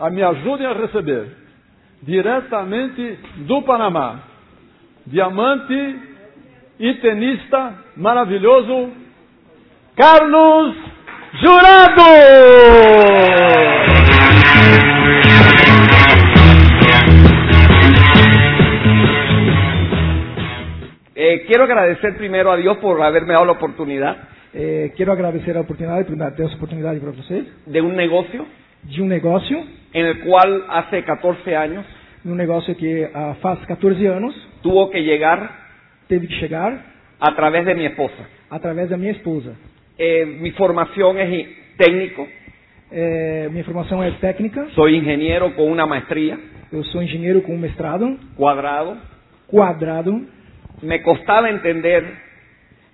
a me ajudem a receber, diretamente do Panamá, diamante e tenista maravilhoso, Carlos Jurado! Eh, quiero agradecer primero a Dios por haberme dado la oportunidad. É, quero agradecer a oportunidade por dar essa oportunidade para vocês de un negocio de um negócio, en el cual hace 14 años um negócio que ah, faz 14 anos tuvo que llegar teve que chegar a través de mi esposa. através da minha esposa. Eh, mi formación es técnico, É, minha formação é técnica, soy ingeniero con una maestría, eu sou engenheiro com mestrado, cuadrado. quadrado. Me costaba entender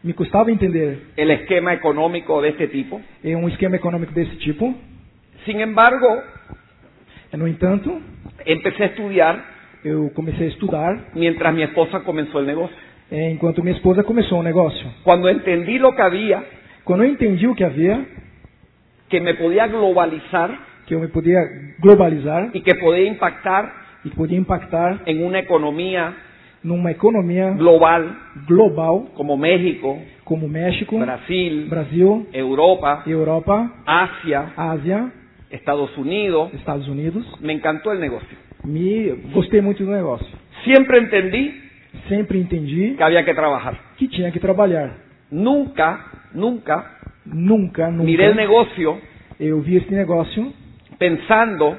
Me custava entender el esquema económico de este tipo. é, um esquema econômico desse tipo. Sin embargo, No entanto, empecé a estudiar eu comecei a estudar mientras mi esposa comenzó el negocio. é, enquanto minha esposa começou o negócio. Cuando entendí lo que había, Quando eu entendi o que havia, que me podía globalizar que eu me podia globalizar y que podía impactar e podia impactar en una economía numa economia global global como México, como México, Brasil, Brasil, Europa, Europa, Asia, Ásia, Estados Unidos, Estados Unidos. me encantó el negocio. Me gostei muito do negócio. Siempre entendí Sempre entendi que había que trabajar. que tinha que trabalhar. Nunca, nunca Nunca, nunca miré el negocio eu vi esse negócio pensando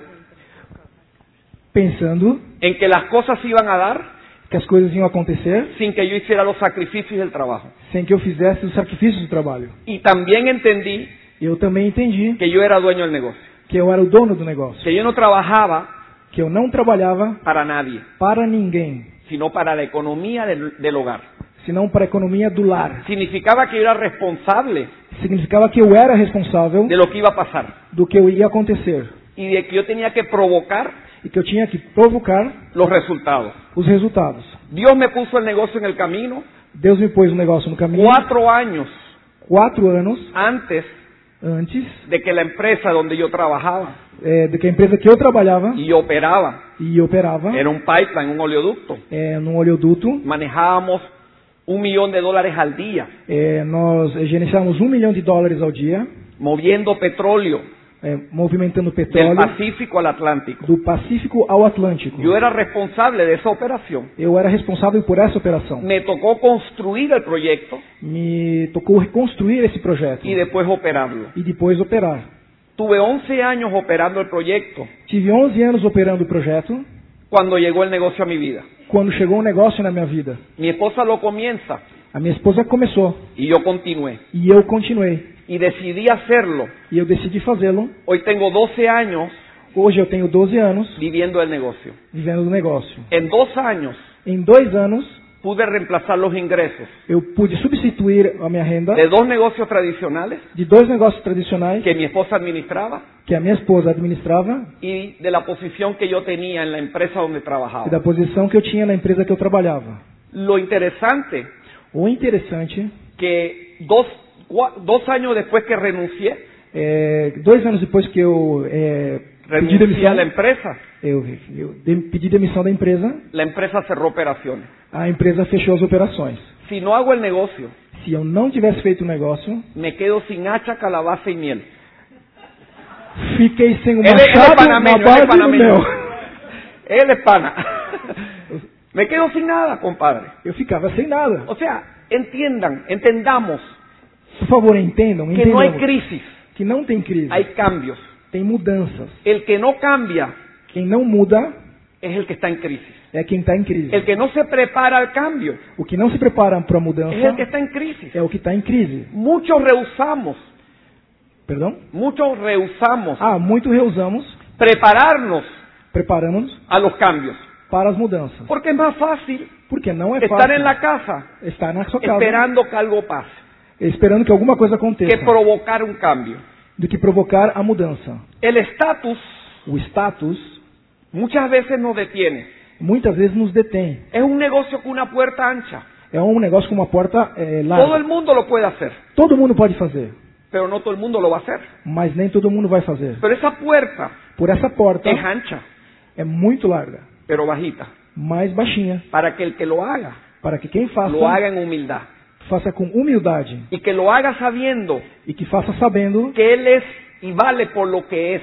pensando en que las cosas iban a dar que as coisas iam acontecer sin que yo hiciera los sacrificios del trabajo. sem que eu fizesse os sacrifícios do trabalho. Y también entendí Eu também entendi que yo era dueño del negocio, que eu era o dono do negócio, que yo no trabajaba que eu não trabalhava para nadie, para ninguém, sino para la economía del, del hogar. senão para a economia do lar. Significaba que yo era responsable Significava que eu era responsável de lo que iba a pasar do que eu ia acontecer y de que yo tenía que provocar e que eu tinha que provocar los resultados. os resultados. Dios me puso el negocio en el camino Deus me pôs o negócio no caminho cuatro años quatro anos antes antes de que la empresa donde yo trabajaba é, de que a empresa que eu trabalhava y operaba e operava era un pipeline, un oleoducto. é, num oleoduto, Manejábamos un millón de dólares al día. É, nós gerenciávamos um milhão de dólares ao dia, moviendo petróleo é, movimentando petróleo Pacífico do Pacífico ao Atlântico. Yo era responsable de esa operación. Eu era responsável por essa operação. Me tocó construir el proyecto Me tocou reconstruir esse projeto y después operarlo. e depois operar. Tuve 11 años operando el proyecto Tive 11 anos operando o projeto cuando llegó el negocio a mi vida. quando chegou um negócio na minha vida. Mi esposa lo comienza A minha esposa começou y yo continué. e eu continuei. Y decidí hacerlo. E eu decidi fazê-lo. Hoy tengo 12 años Hoje eu tenho 12 anos viviendo el negocio. vivendo do negócio. En dos años Em dois anos, pude reemplazar los ingresos eu pude substituir a minha renda de dos negocios tradicionales de dois negócios tradicionais que mi esposa administraba que a minha esposa administrava y de la posición que yo tenía en la empresa donde e trabajaba. da posição que eu tinha na empresa que eu trabalhava. Lo interesante O interessante que dos, cua- dos años después que renuncié, é, dois anos depois que eu é, pedi demissão, la empresa, eu, eu de- pedi demissão da empresa, la empresa cerró operaciones. a empresa fechou as operações. Si no hago el negocio, Se eu não tivesse feito o negócio, me quedo sin hacha, calabaza y miel. fiquei sem o Él, es- él es machado na panameño, él es base do panameño. mel. Él es pana. Me quedo sin nada, compadre. Eu ficava sem nada. O sea, entiendan, entendamos Por favor, entendam, que hay entendam crisis, que não tem crise, hay cambios. tem mudanças. El que no cambia Quem não muda es el que está en crisis. é quem está em crise. El que no se prepara al cambio O que não se prepara para a mudança es el que está en crisis. é o que está em crise. Muchos rehusamos, Perdão? muchos rehusamos Ah, muito reusamos, prepararnos preparamos a los cambios. para as mudanças. Porque es más fácil Porque não é estar fácil en la casa estar na sua casa esperando que algo pase esperando que alguma coisa aconteça que provocar un cambio. do que provocar a mudança. El estatus O status muchas veces nos detiene. muitas vezes nos detém. Es un negocio con una puerta ancha. É um negócio com uma porta é, Todo el larga. mundo lo puede hacer. Todo mundo pode fazer. pero no todo el mundo lo va a hacer. mas nem todo mundo vai fazer. Pero esa puerta Por essa porta es ancha, é muito larga, pero bajita, mais baixinha, para que el que lo haga, para que quem faça, lo haga en humildad. Faça com humildade Y que lo haga sabiendo e que faça sabendo, que Él es y vale por lo que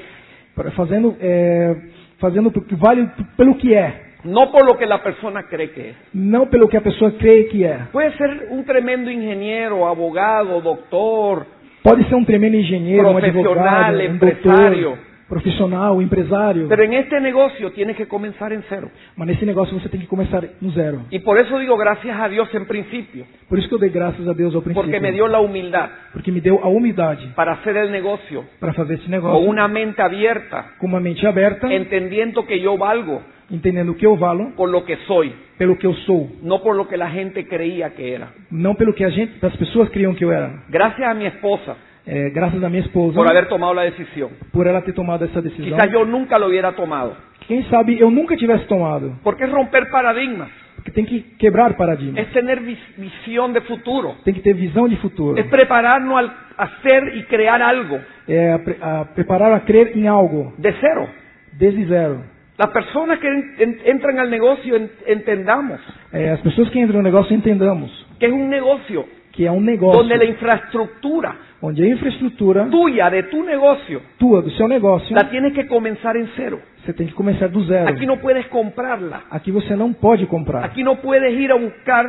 para- fazendo, é, fazendo que vale pelo que é, no por lo que la persona cree que es. não pelo que a pessoa crê que é. Puede ser un tremendo ingeniero, abogado, doctor, Pode ser um tremendo engenheiro, um Profissional, advogado, um empresário. doutor, profissional, empresário. pero en este negocio tienes que comenzar en cero. Mas nesse negócio você tem que começar no zero. Y por eso digo gracias a Dios en principio, Por isso que eu dei graças a Deus ao princípio. porque me dio la humildad Porque me deu a humildade para hacer el negocio para fazer esse con negócio una mente abierta, com uma mente aberta, entendiendo que yo valgo entendendo o que eu valo, por lo que soy, pelo que eu sou, no por lo que la gente creía que era. não pelo que a gente, as pessoas criam que eu era. Gracias a mi esposa É, graças à minha esposa por haber tomado la decisión. por ela ter tomado essa decisão. Quizás yo nunca lo hubiera tomado. Quem sabe eu nunca tivesse tomado. Porque es romper paradigmas, Porque tem que quebrar paradigmas. es tener vis- visión de futuro, Tem que ter visão de futuro. es prepararnos al hacer y crear algo É a, a preparar a crer em algo de cero. desde zero. Las personas que en- en- entran al negocio en- entendamos É, as pessoas que entram no negócio entendamos que es un negocio que é um negócio donde la infraestructura onde a infraestrutura tuya de tu negocio tua do seu negócio la tienes que comenzar en cero. você tem que começar do zero. Aquí no puedes comprarla. Aqui você não pode comprar. Aquí no puedes ir a buscar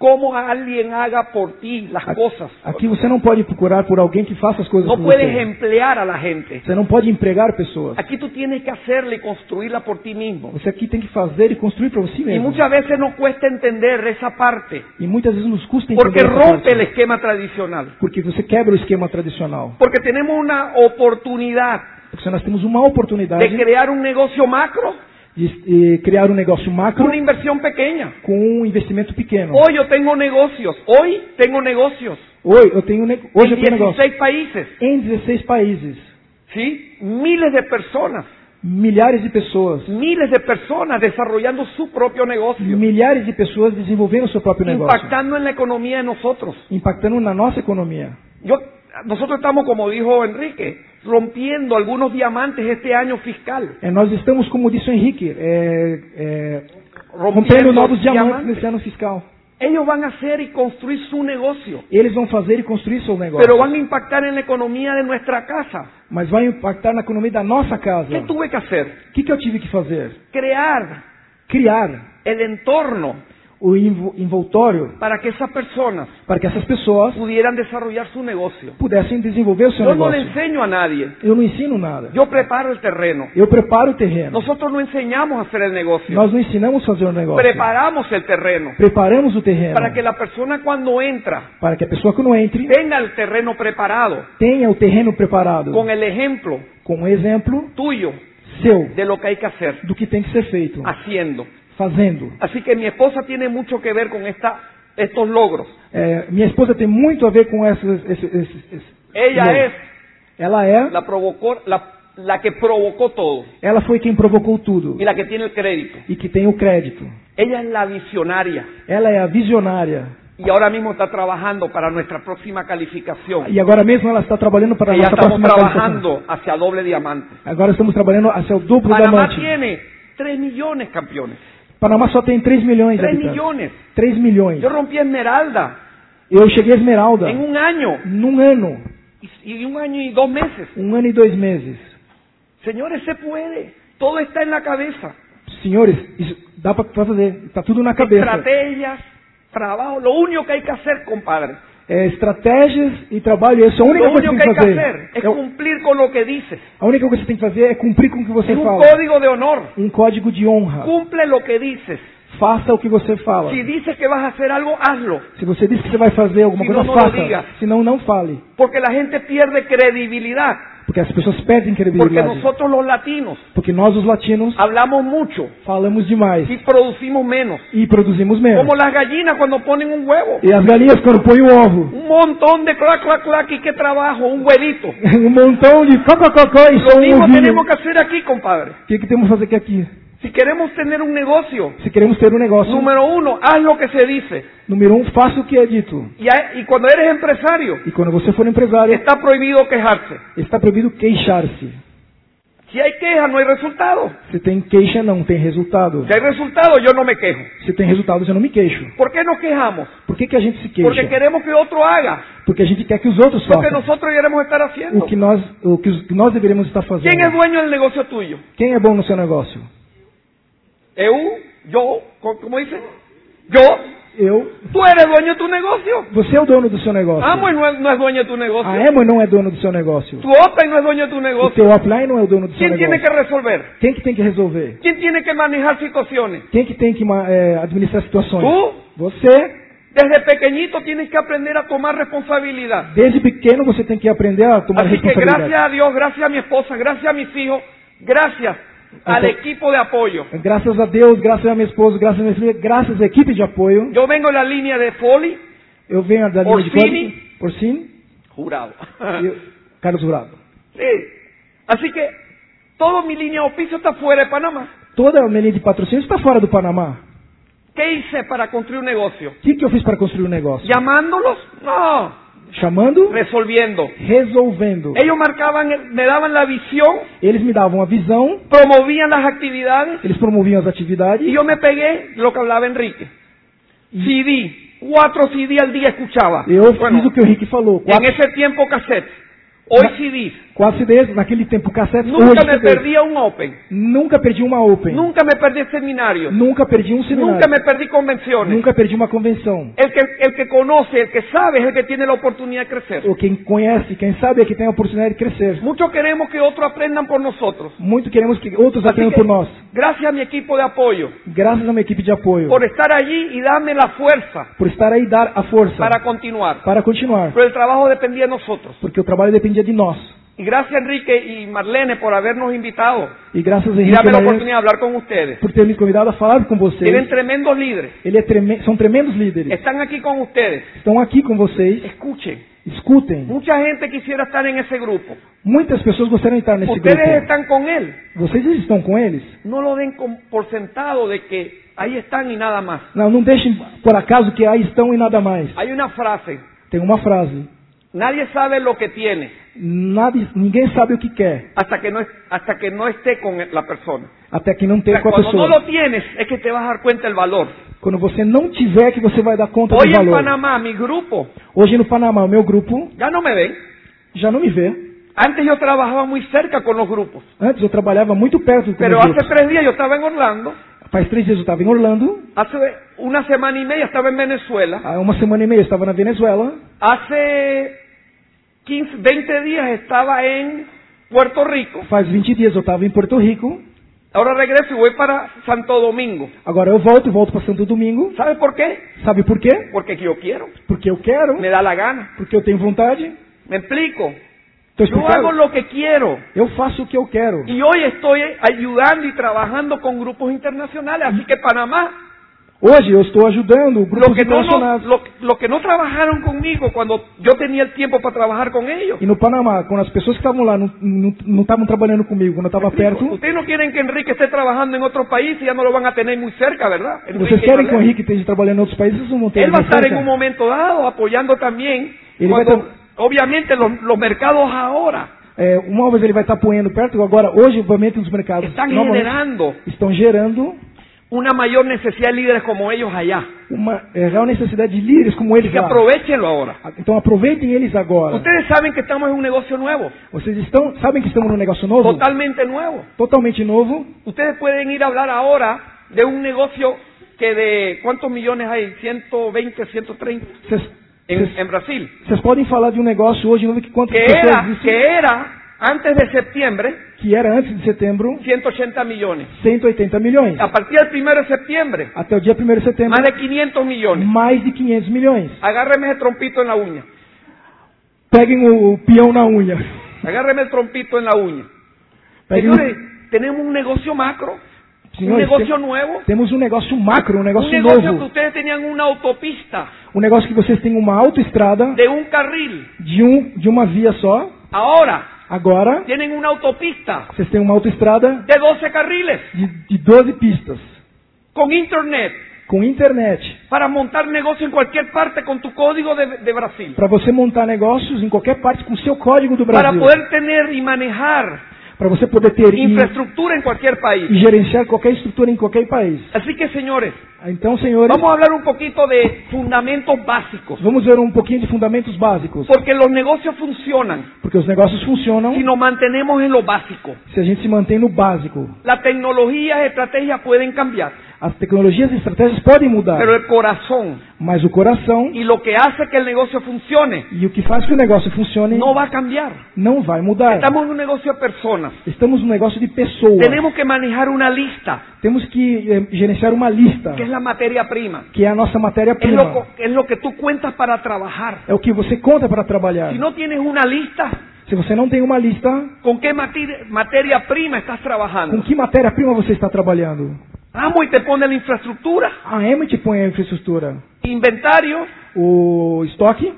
cómo alguien haga por ti las Aqui, cosas. aqui você não pode procurar por alguém que faça as coisas No por puedes você. emplear a la gente. Você não pode empregar pessoas. Aquí tú tienes que hacerla y construirla por ti mismo. Você aqui tem que fazer e construir para Y mesmo. muchas veces nos cuesta entender esa parte, E muitas vezes nos custa entender porque essa rompe el esquema tradicional. Porque você quebra o esquema tradicional. Porque tenemos una oportunidad Porque nós temos uma de oportunidade crear un negocio macro de eh, criar um negócio con macro una inversión pequeña. com um investimento pequeno. Hoy yo tengo negocios, hoy tengo negocios Hoje eu tenho, ne- hoje eu en tenho negócio 16 países, em 16 países. ¿sí? Miles de personas, Milhares de pessoas. miles de personas desarrollando su propio negocio, Milhares de pessoas desenvolvendo o seu próprio negócio. impactando en la economía de nosotros. Impactando na nossa economia. Yo, nosotros estamos, como dijo Enrique, rompiendo algunos diamantes este año fiscal. É, nós estamos, como disse o Henrique, é, é, rompendo novos diamantes diamantes. nesse ano fiscal. Ellos van a hacer y construir su negocio, Eles vão fazer e construir seu negócio. pero van a impactar en la economía de nuestra casa. Mas vai impactar na economia da nossa casa. ¿Qué O tuve que hacer? que, que eu tive que fazer? Crear Criar el entorno o envo- envoltório para que esas personas para que essas pessoas pudieran desarrollar su negocio. pudessem desenvolver o seu Yo no le negócio. enseño a nadie, Eu não ensino nada. yo preparo el terreno. Eu preparo o terreno. Nosotros no enseñamos a hacer el negocio, Nós não ensinamos a fazer o negócio. preparamos el terreno Preparamos o terreno para que la persona cuando entra para que a pessoa quando entre tenga el terreno preparado tenha o terreno preparado con el ejemplo com um exemplo tuyo seu de lo que hay que hacer, do que tem que ser feito, haciendo. Fazendo. Así que mi esposa tiene mucho que ver con esta, estos logros. É, minha esposa tem muito a ver com essas. Esse, esse, esse- Ella não. es Ela é. la, provocó, la, la que provocó todo Ela foi quem provocou tudo y la que tiene el crédito. e que tem o crédito. Ella es la visionaria Ela é a visionária y ahora mismo está trabajando para nuestra próxima calificación. e agora mesmo ela está trabalhando para a Que ya nossa estamos próxima trabajando hacia doble diamante. Agora estamos trabalhando hacia duplo Panamá diamante. tiene 3 millones, campeones. Panamá só tem 3 milhões de 3 habitantes. millones. 3 milhões. Yo rompí Esmeralda Eu cheguei a Esmeralda en un año num ano, y, y un año y dos meses. um ano e dois meses. Señores, se puede. Todo está en la cabeza. Senhores, isso dá para fazer. Está tudo na cabeça. Estrategias, trabajo. Lo único que hay que hacer, compadre. É, estratégias e trabalho. Essa é a única Lo coisa que que tem que fazer. É o- cumplir con lo que dices. a única coisa que você tem que fazer é cumprir com o que você fala. código de honor. Um código de honra. Cumple lo que dices. Faça o que você fala. Si dices que vas a hacer algo, hazlo. Se você diz que você vai fazer alguma Se coisa, não, não faça. diga. Senão, não fale. Porque la gente pierde credibilidad. Porque as pessoas perdem Porque credibilidade. nosotros los latinos Porque nós, os latinos, hablamos mucho falamos demais y producimos menos. e produzimos menos. Como las gallinas cuando ponen un huevo. E as galinhas, quando põem o ovo, Un montón de clac, clac, clac. ¿Y qué trabajo? Un huevito. um montão de cocococó e só Lo um mismo ovinho. tenemos que hacer aquí, compadre. O que, que temos que fazer aqui? Si queremos tener un negocio, Se queremos ter um negócio, número uno, haz lo que se dice. número um, faça o que é dito. Y, a- y cuando eres empresario, E quando você for empresário, está prohibido quejarse. está proibido queixar-se. Si hay queja, no hay resultado. Se tem queixa, não tem resultado. Si hay resultado, yo no me quejo. Se tem resultados, eu não me queixo. ¿Por qué nos quejamos? Por que, que a gente se Porque queixa? queremos que otro haga Porque a gente quer que os outros que façam nosotros queremos estar haciendo. o que nós, o que os- que nós deveríamos estar fazendo. ¿Quién es dueño del negocio tuyo? Quem é bom no seu negócio? Eu, yo, co- ¿cómo dice? Eu. tú eres dueño de tu negocio. Você é o dono do seu negócio. Amo no es, no es dueño de tu negocio. A Emo não é dono do seu negócio. Tu OPE no es dueño de tu O teu Apply não é o dono do seu ¿Quién tiene negócio. que resolver? Quem que tem que resolver? ¿Quién tiene que manejar situaciones? Quem que tem que é, administrar situações? Tú. Você. Desde pequeñito tienes que aprender a tomar responsabilidad. Desde pequeno você tem que aprender a tomar Así que responsabilidade. gracias a Dios, gracias a mi esposa, gracias a mis hijos, gracias al equipo de apoyo. Graças a Deus, graças a minha esposa, graças a minha filha, graças à equipe de apoio, Yo vengo en la línea de Foli, eu venho da linha de Orsini. código, Orsini jurado. eu- Carlos Jurado. Sí. Así que toda mi línea de oficio está fuera de Panamá. Toda a minha linha de patrocínio está fora do Panamá. ¿Qué hice para construir un negocio? O que, que eu fiz para construir um negócio? ¿Llamándolos? No. Chamando, Resolviendo. resolvendo. Ellos marcaban, el- me daban la visión, Eles me davam a visão, promovían las actividades eles promoviam as y atividades yo me pegué lo que hablaba Enrique. CD, cuatro CD al día escuchaba. Eu fiz Bueno, o que o Rick falou. en Quatro, ese tiempo cassette, hoy Na- CDs. quatro CDs, naquele tempo cassete, Nunca me CDs. perdía un Open. Nunca perdi uma Open. Nunca me perdí seminario. Nunca perdi um seminário. Nunca me perdí convenciones. Nunca perdi uma convenção. El que, el que conoce, el que sabe, es el que tiene la oportunidad de crecer. Ou quem conhece, quem sabe é que tem a oportunidade de crescer. Muchos queremos que otros aprendan por nosotros. Muito queremos que outros Así aprendam que, por nós. gracias a mi equipo de apoyo Graças a uma equipe de apoio. por estar allí y darme la fuerza Por estar aí e dar a força para continuar. para continuar. Pero el trabajo dependía de nosotros. Porque o trabalho dependia de nós. Y gracias Enrique y Marlene por habernos invitado E graças a y Henrique darme la oportunidad de hablar con ustedes. por ter me convidado a falar com vocês. Tienen tremendos líderes. Ele é treme- são tremendos líderes. Están aquí con ustedes. Estão aqui com vocês. Escuchen. Escutem. Mucha gente quisiera estar en ese grupo. Muitas pessoas gostariam de estar nesse Ustedes grupo. están con él. Vocês estão com eles? No lo den por sentado de que ahí están y nada más. Não, não deixem por acaso que aí estão e nada mais. Hay una frase. Tem uma frase. Nadie sabe lo que tiene Nada, ninguém sabe o que quer, hasta que no, hasta que no esté con la persona. até que não sea, com a cuando no pessoa. lo tienes es que te vas a dar cuenta del valor. Quando você não tiver, que você vai dar conta Hoy do en valor. Panamá, mi grupo, Hoje no Panamá, meu grupo ya no me ven. já não me vê. Antes yo trabajaba muy cerca con los grupos. Antes eu trabalhava muito perto Pero hace grupos. tres días yo estaba en Orlando. Faz três dias eu estava em Orlando. Hace una semana y media estaba en Venezuela. Há uma semana e meia eu estava na Venezuela. Hace 15, 20 días estaba en Puerto Rico. Faz 20 dias eu estava em Porto Rico. Ahora regreso y voy para Santo Domingo. Agora eu volto, volto para Santo Domingo. ¿Sabes por qué? Sabe por quê? Porque yo quiero. Porque eu quero, Me da la gana. porque eu tenho vontade. ¿Me explico? Yo hago lo que quiero. Eu faço o que eu quero. Y hoy estoy ayudando y trabajando con grupos internacionales. Así que Panamá, Hoje eu estou ajudando lo grupos que, no- internacionais. lo, lo que no trabajaron conmigo cuando yo tenía el tiempo para trabajar con ellos. E no Panamá, quando as pessoas que estavam lá não- não não estavam trabalhando comigo, quando eu estava perto, Ustedes no quieren que Enrique esté trabajando en otro país y ya no lo van a tener muy cerca, ¿verdad? vocês querem que o. Henrique esteja trabalhando em outros países, vocês não vão ter ele estar en cerca. un momento dado apoyando también, Él va a cuando, estar- obviamente los, los mercados ahora É, uma vez ele vai estar apoiando perto, agora hoje, obviamente, os mercados normalmente generando estão gerando una mayor necesidad de líderes como ellos allá. uma é, real necessidade de líderes como eles que lá. aprovechenlo ahora. Então aproveitem eles agora. Ustedes saben que estamos en un negocio nuevo, Vocês estão, sabem que estamos num negócio novo? totalmente nuevo. Totalmente novo. Ustedes pueden ir a hablar ahora de un negocio que de cuántos millones hay, 120, 130 Vocês, en, vocês- en Brasil. vocês podem falar de um negócio hoje novo que quantas Que pessoas era, existem, que era antes de septiembre que era antes de setembro 180 millones. 180 milhões. A partir del primero de septiembre, Até o dia 1 de setembro, más de 500 millones. mais de 500 milhões. Agárreme ese trompito en la uña. Peguem o, o peão na unha. Agárreme el trompito en la uña. Peguem Señores, tenemos un negocio macro, un negocio nuevo, temos um negócio macro, um un negócio negocio que novo. ustedes tenían una autopista Um negócio que vocês têm uma autoestrada de un carril. de, um, de uma via só. Ahora Agora, tienen una autopista vocês têm uma autoestrada de 12 carriles de, de 12 pistas, con internet com internet, para montar negocio en cualquier parte con tu código de, de Brasil. para você montar negócios em qualquer parte com seu código do Para Brasil. poder tener y manejar Para você poder ter e, infraestructura en cualquier e país. gerenciar qualquer estrutura em qualquer país. Así que, señores, Então, senhores, vamos a hablar un poquito de fundamentos básicos. vamos ver um pouquinho de fundamentos básicos. Porque los negocios funcionan Porque os negócios funcionam si nos mantenemos en lo básico. se a gente se mantém no básico. Las tecnologías, estrategias pueden cambiar, As tecnologias e estratégias podem mudar, pero el corazón mas o coração y lo que hace que el negocio funcione e o que faz que o negócio funcione no va a cambiar. não vai mudar. Estamos en un negocio de personas. Estamos num negócio de pessoas. Tenemos que manejar una lista, Temos que eh, gerenciar uma lista, que es la materia prima. que é a nossa Es matéria-prima. lo, co- es lo que tú cuentas para trabajar. É o que você conta para trabalhar. Si no tienes una lista, Se você não tem uma lista, ¿con qué mati- materia prima estás com trabajando? que matéria-prima você está trabalhando? Amo y te pone la infraestructura, A Emmet põe a infraestrutura, inventario, o estoque,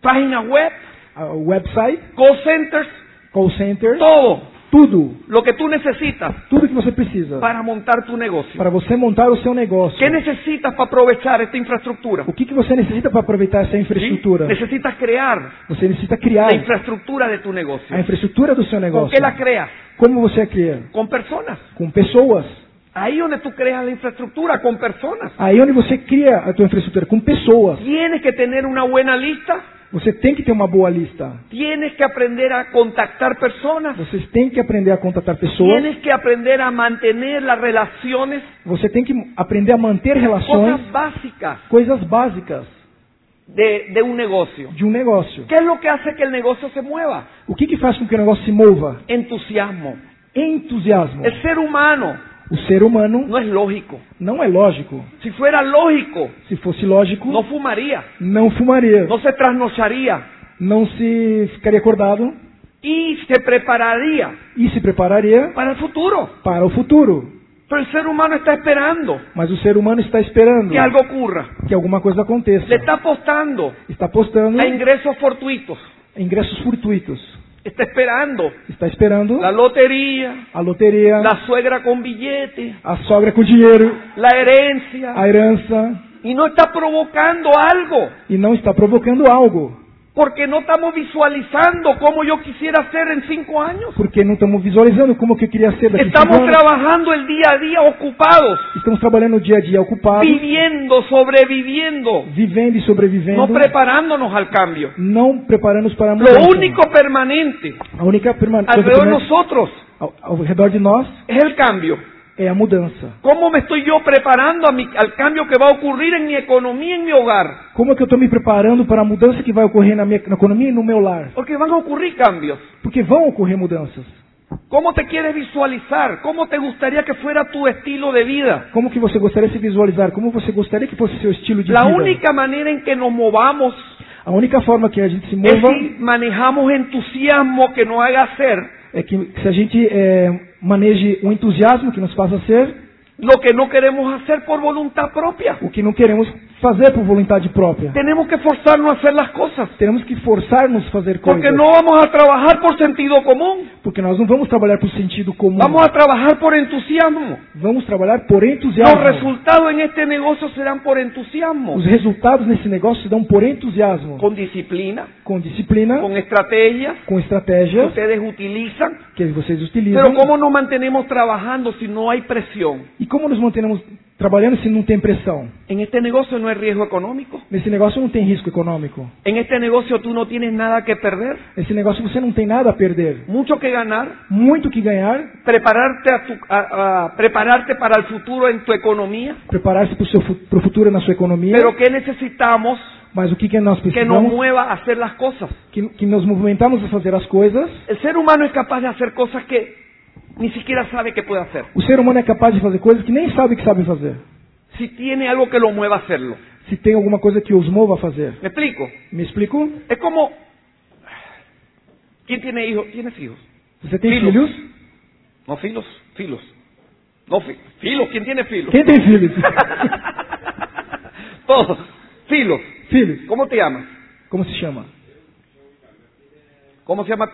página web, a- o website, call centers, call center, todo tudo, lo que tú necesitas tudo que você precisa para montar tu negocio. para você montar o seu negócio. ¿Qué necesitas para aprovechar esta infraestructura? O que, que você necessita para aproveitar essa infraestrutura? Necesitas crear Você necessita criar la infraestructura de tu negocio. a infraestrutura do seu ¿Con negócio. qué la creas? Como você a cria? Con personas. Com pessoas. Ahí donde tú creas la infraestructura, con personas. Aí onde você cria a tua infraestrutura, com pessoas. Tienes que tener una buena lista, Você tem que ter uma boa lista. tienes que aprender a contactar personas, Vocês têm que aprender a contatar pessoas. tienes que aprender a mantener las relaciones, Você tem que aprender a manter relações, cosas básicas coisas básicas de, de un negocio. de um negócio. ¿Qué es lo que hace que el negocio se mueva? O que, que faz com que o negócio se mova? Entusiasmo. Entusiasmo. El ser humano O ser humano no es lógico. não é lógico. Si fuera lógico, Se fosse lógico, no fumaría, não fumaria, no se trasnocharía não se ficaria acordado y se prepararía e se prepararia para el futuro. para o futuro. Pero el ser humano está esperando Mas o ser humano está esperando que algo ocurra. que alguma coisa aconteça. Le está apostando Está apostando a ingresos fortuitos. ingressos fortuitos. Está esperando Está esperando la lotería, a loteria, la suegra con billete, a sogra com dinheiro, la herencia. a herança Y no está provocando algo. e não está provocando algo. Porque no estamos visualizando cómo yo quisiera ser en cinco años. Porque não estamos visualizando como que eu queria ser daqui Estamos anos. trabajando el día a día ocupados, Estamos trabalhando o dia a dia ocupados, viviendo, sobreviviendo, vivendo e sobrevivendo, no preparándonos al cambio. não preparando-nos para a Lo mudança. único permanente A única perma- coisa alrededor de permanente nosotros ao, ao redor de nós es el cambio. É a mudança. ¿Cómo me estoy yo preparando a al cambio que va a ocurrir en mi economía, en mi hogar? Como é que eu estou me preparando para a mudança que vai ocorrer na minha na economia e no meu lar? Porque van a ocurrir cambios. Porque vão ocorrer mudanças. ¿Cómo te quieres visualizar? ¿Cómo te gustaría que fuera tu estilo de vida? Como que você gostaria de se visualizar? Como você gostaria que fosse seu estilo de La vida? única manera en que nos movamos A única forma que a gente se mova si manejamos entusiasmo que nos haga hacer é que se a gente é, maneje o entusiasmo que nos faça ser lo que no queremos hacer por voluntad propia. o que não queremos fazer por vontade própria. Tenemos que forzarnos a hacer las cosas. Teremos que forçar-nos a fazer coisas. Porque no vamos a trabajar por sentido común. Porque nós não vamos trabalhar por sentido comum. Vamos a trabajar por entusiasmo. Vamos trabalhar por entusiasmo. resultados en este negocio serán por entusiasmo. Os resultados nesse negócio se dão por entusiasmo. Con disciplina, Com disciplina, con estrategias com que estratégias ustedes utilizan. que vocês utilizam. Pero ¿cómo nos mantenemos trabajando si no hay presión? E como nos mantenemos trabalhando se não tem pressão? En este negocio no hay riesgo económico. Nesse negócio não tem risco econômico. En este negocio tú no tienes nada que perder, Nesse negócio você não tem nada a perder. mucho que ganar, Muito que ganhar, prepararte, a tu- a- a- prepararte para el futuro en tu economía. preparar-se para o seu pro futuro na sua economia. Pero ¿qué necesitamos Mas o que, que nós que nos precisamos? mueva a hacer las cosas? Que, que nos movimentamos a fazer as coisas. El ser humano es capaz de hacer cosas que ni siquiera sabe que puede hacer. O ser humano é capaz de fazer coisas que nem sabe que sabe fazer. Si tiene algo que lo mueva a hacerlo. Se tem alguma coisa que os mova a fazer. ¿Me explico? Me explico? Es como... ¿Quién tiene hijos? ¿Tienes hijos? Você tem Filhos. filhos? No, filos, filos. No, fi- filos, ¿quién tiene filos? Quem tem filhos? Todos. Filos. filhos. ¿Cómo te llamas? Como se chama? ¿Cómo se llama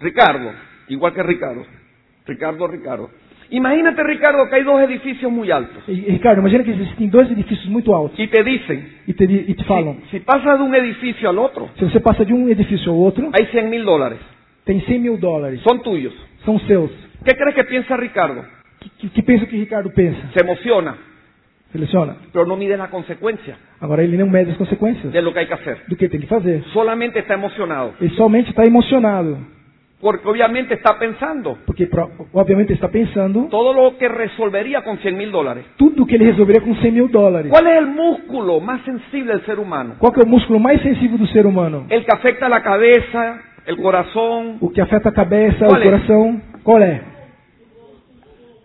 Ricardo, igual que Ricardo. Ricardo, Ricardo. Imagínate, Ricardo, que hay dos edificios muy altos. E, Ricardo, imagina que existem dois edifícios muito altos Y te dicen, e te, e te falam, si, si pasas de un edificio al otro, se você passa de um edifício ao outro, hay 100 mil dólares. tem 100 mil dólares, Son tuyos. são seus. ¿Qué crees que piensa Ricardo? Que, que, que pensa que Ricardo pensa? Se emociona, Seleciona. pero no mide la consecuencia Agora ele não mede as consequências de lo que hay que hacer. do que tem que fazer. Solamente está emocionado. Ele somente está emocionado, Porque obviamente está pensando porque obviamente está pensando todo lo que resolvería con 100 mil dólares. tudo que ele resolveria com 100 mil dólares. ¿Cuál es el músculo más sensible del ser humano? Qual é o músculo mais sensível do ser humano? El que afecta la cabeza, el corazón, O que afeta a cabeça, o coração. Qual é?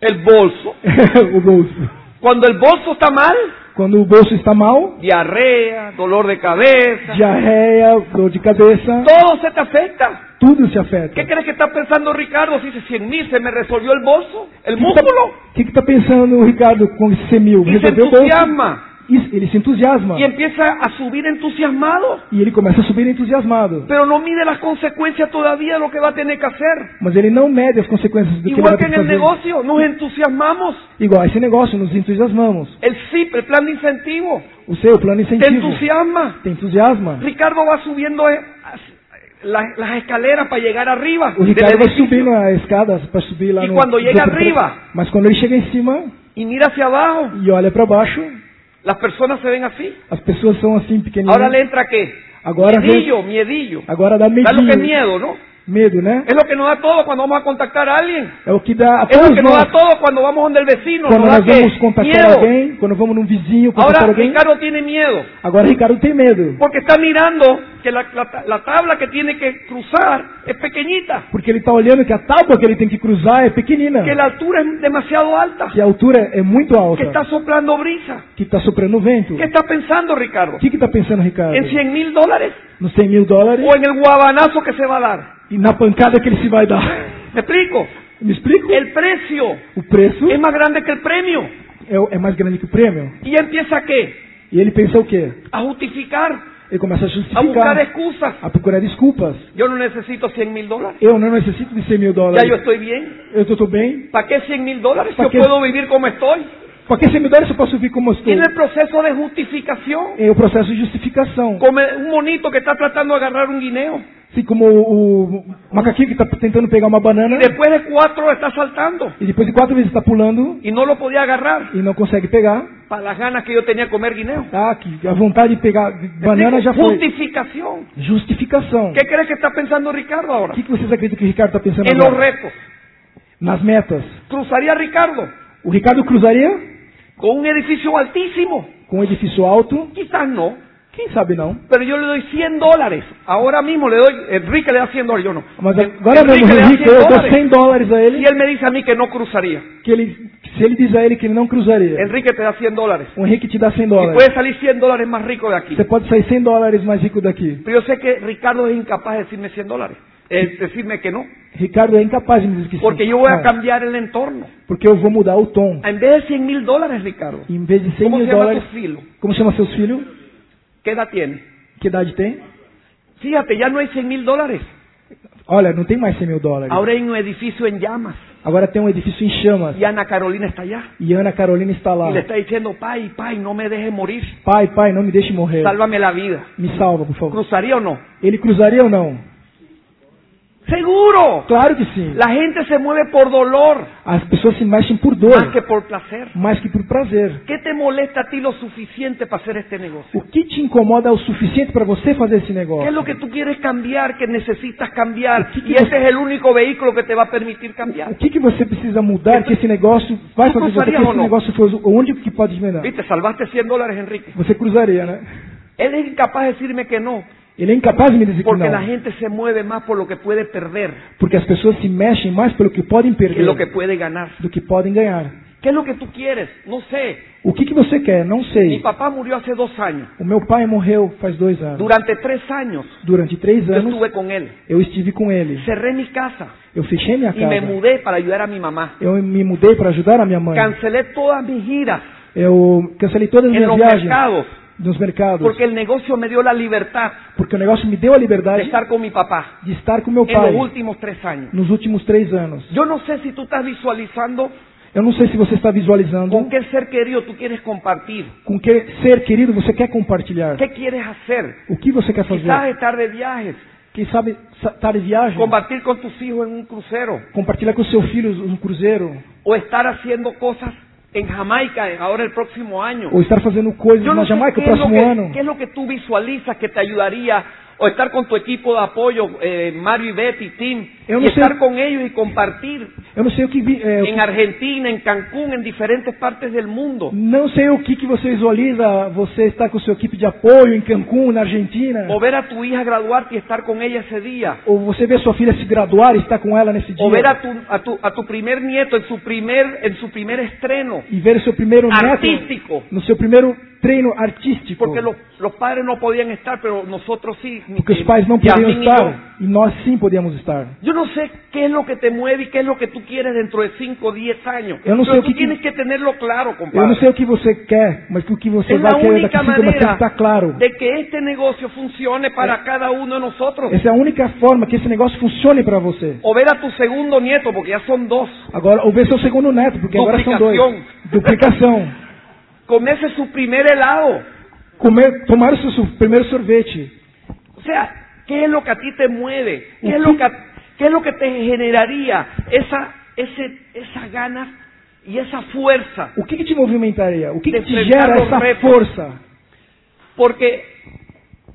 el bolso. o bolso. Cuando el bolso está mal, Quando o bolso está mal, diarrea, dolor de cabeza, diarreia, dor de cabeça, todo se te afecta. tudo se afeta. ¿Qué crees que está pensando Ricardo si dice 100 mil se me resolvió el bolso, el O tá- músculo? O que está pensando o Ricardo com esse 100 mil? Se Resolveu o bolso? Isso, ele se entusiasma. y empieza a subir entusiasmado, E ele começa a subir entusiasmado. pero no mide las consecuencias todavía de lo que va a tener que hacer. Mas ele não mede as consequências do que Igual vai que ter en que el negocio, nos entusiasmamos. Igual a esse negócio, nos entusiasmamos. El SIP, el plan de incentivo, O seu plano te incentivo entusiasma. te entusiasma. Ricardo va subiendo eh, las, las escaleras para llegar arriba. O Ricardo vai edificio. subindo as escadas para subir lá E no. chega outros arriba? Mas quando ele chega em cima Y mira hacia abajo, e olha para baixo, las personas se ven así. as pessoas são assim pequenininhas. Ahora le entra qué? Agora vem- miedillo, miedillo. Agora dá ¿Sabes lo que es medinho. miedo, no? Medo, né? Es lo que nos da todo cuando vamos a contactar a alguien. É o que dá a Es lo todos que nos da todo cuando vamos donde el vecino. Quando nós vamos contactar Miedo. alguém, quando vamos num vizinho contactar Ahora alguém. Ricardo tiene miedo. Agora Ricardo tem medo. Porque está mirando que la, la- la tabla que tiene que cruzar es pequeñita. Porque ele está olhando que a tábua que ele tem que cruzar é pequenina. Que la altura es demasiado alta. Que a altura é muito alta. Que está soplando brisa. Que está soprando vento. ¿Qué está pensando Ricardo? O que está pensando Ricardo? ¿En 100 mil dólares? Nos 100 mil dólares ¿O en el guabanazo que se va a dar? E na pancada que ele se vai dar. ¿Me explico? Me explico? El precio O preço es más grande que el premio. é, o- é mais grande que o prêmio. Y empieza a? E ele pensa o quê? A justificar, Ele começa a a buscar justificar, excusas. a procurar desculpas. Yo no necesito 100 mil dólares. Eu não necessito de 100 mil dólares. yo estoy bien. Eu estou bem. ¿Para qué 100 mil dólares? ¿Pa Yo qué? puedo vivir como estoy. Para que 100 mil dólares eu posso vir como estou? Tiene el proceso de justificación. É o processo de justificação. Como un monito que está tratando de agarrar un guineo. Assim como o, o macaquinho que está tentando pegar uma banana Y después de cuatro está saltando. e depois de quatro vezes está pulando Y no lo podía agarrar. e não consegue pegar. Para las ganas que yo tenía de comer guineo. Tá, que a vontade de pegar banana já foi. Justificación. Justificação. ¿Qué crees que está pensando Ricardo ahora? O que, que vocês acreditam que o Ricardo está pensando En los agora? retos. Nas metas. ¿Cruzaría Ricardo O Ricardo cruzaria con un edificio altísimo? com um edifício alto? Quizás no. Quem sabe não. Pero yo le doy 100 dólares. Ahora mismo le doy, Enrique le da 100 dólares, yo no. Mas agora mesmo, Enrique le da Henrique, 100 eu dou dólares. 100 dólares a ele, él me dice a mí que no cruzaría. que ele, se ele diz a ele que ele não cruzaria, Enrique te da 100 dólares. o Henrique te dá 100 Y dólares. puede salir 100 dólares más rico de aquí. Você pode sair 100 dólares mais rico daqui. Pero yo sé que Ricardo es incapaz de decirme 100 dólares. Es decirme que no. Ricardo é incapaz de me dizer que sim. Porque yo voy a Não, cambiar el entorno. Porque eu vou mudar o tom. En vez de 100 mil dólares, Ricardo. Em vez de 100 ¿Cómo se mil dólares, tu filo? como chama seus filhos? ¿Qué edad tiene? Que idade tem? Fíjate, ya no hay 100 mil dólares. Olha, não tem mais 100 mil dólares. Ahora hay un edificio en llamas. Agora tem um edifício em chamas. Y Ana Carolina está allá. E Ana Carolina está lá. Y le está diciendo, pai, pai, no me dejes morir. Pai, pai, não me deixe morrer. Sálvame la vida. Me salva, por favor. ¿Cruzaría o no? Ele cruzaria ou não? Seguro. Claro que sim. La gente se mueve por dolor As pessoas se mexem por dor, más que por placer. mais que por prazer. ¿Qué te molesta a ti lo suficiente para hacer este negocio? O que te incomoda o suficiente para você fazer esse ¿Qué es negócio? lo que tú quieres cambiar, que necesitas cambiar? ¿Qué- qué- Y ese es el único vehículo que te va a permitir cambiar. O que, que você precisa mudar que esse negócio vai Tu fazer você, que esse não? negócio for o único que pode melhorar? Viste, salvaste 100 dólares, Enrique. Você cruzaria, né? Él es incapaz de decirme que no, Ele é incapaz de me dizer que porque la não. gente se mueve más por lo que puede perder Porque as pessoas se mexem mais pelo que podem que perder lo que puede ganar. do que podem ganhar. ¿Qué es lo que tú quieres? No sé. O que, que você quer? Não Mi sei. papá murió hace dos años. O meu pai morreu faz dois anos. Durante tres años Durante três yo anos, estuve con él. eu estive com ele. Cerré mi casa Eu fechei minha y me casa. mudé para ayudar a mi mamá. Eu me mudei para ajudar a minha mãe. Cancelé todas mis giras Eu cancelei todas as en minhas los viagens mercados nos mercados. Porque el negocio me dio la libertad Porque o negócio me deu a de liberdade estar con mi papá de estar com meu en pai los últimos tres años. nos últimos três anos. Yo no sé si tú estás visualizando Eu não sei se você está visualizando con qué ser querido tú quieres compartir. com que ser querido você quer compartilhar. ¿Qué quieres hacer? O que você quer Quizás fazer? estar de viajes, Quem sabe sa- estar de viagem, compartir con tus hijos en un crucero, compartilhar com seu filho um cruzeiro, o estar haciendo cosas en Jamaica ahora el próximo año. ou estar fazendo coisas na no Jamaica o próximo que, ano. qué es lo que tú visualizas que te ayudaría, o estar con tu equipo de apoyo, eh, Mario y Betty, Tim, y no sé- estar con ellos y compartir Eu não sei o que vi, que- Argentina, en Cancún, en diferentes partes del mundo. não sei o que que você visualiza. Você está com sua equipe de apoio em Cancún, na Argentina, O ver a tu hija graduarte y estar con ella ese día. ou você vê sua filha se graduar e estar com ela nesse dia, O ver a tu, a tu, a tu primer nieto en su primer, en su primer estreno. e ver seu primeiro neto Artístico. no seu primeiro treino artístico, Porque los, los padres no podían estar, pero nosotros sí. Porque os pais não podiam estar e nós sim podíamos estar. Yo no sé qué es lo que te mueve y qué es lo que tú quieres dentro de 5 o 10 años. Yo no sé Pero o que- tienes que tenerlo claro, Eu não compadre. sei o que você quer, mas o que você Es vai querer daqui a cinco mas tem que manera estar claro. de que este negocio funcione para cada uno de nosotros. Essa é a única forma que esse negócio funcione para você. O ver a tu segundo nieto, porque ya son dos, Agora, ou ver seu segundo neto, porque agora são dois. Duplicação. Comerse su primer helado. Comer, tomar o seu primeiro sorvete. O sea, ¿qué es lo que a ti te mueve? ¿Qué es lo que, qué es lo que te generaría esa, ese, esa ganas y esa fuerza? O que, que te movimentaria? O que, que te gera essa retos. força? Porque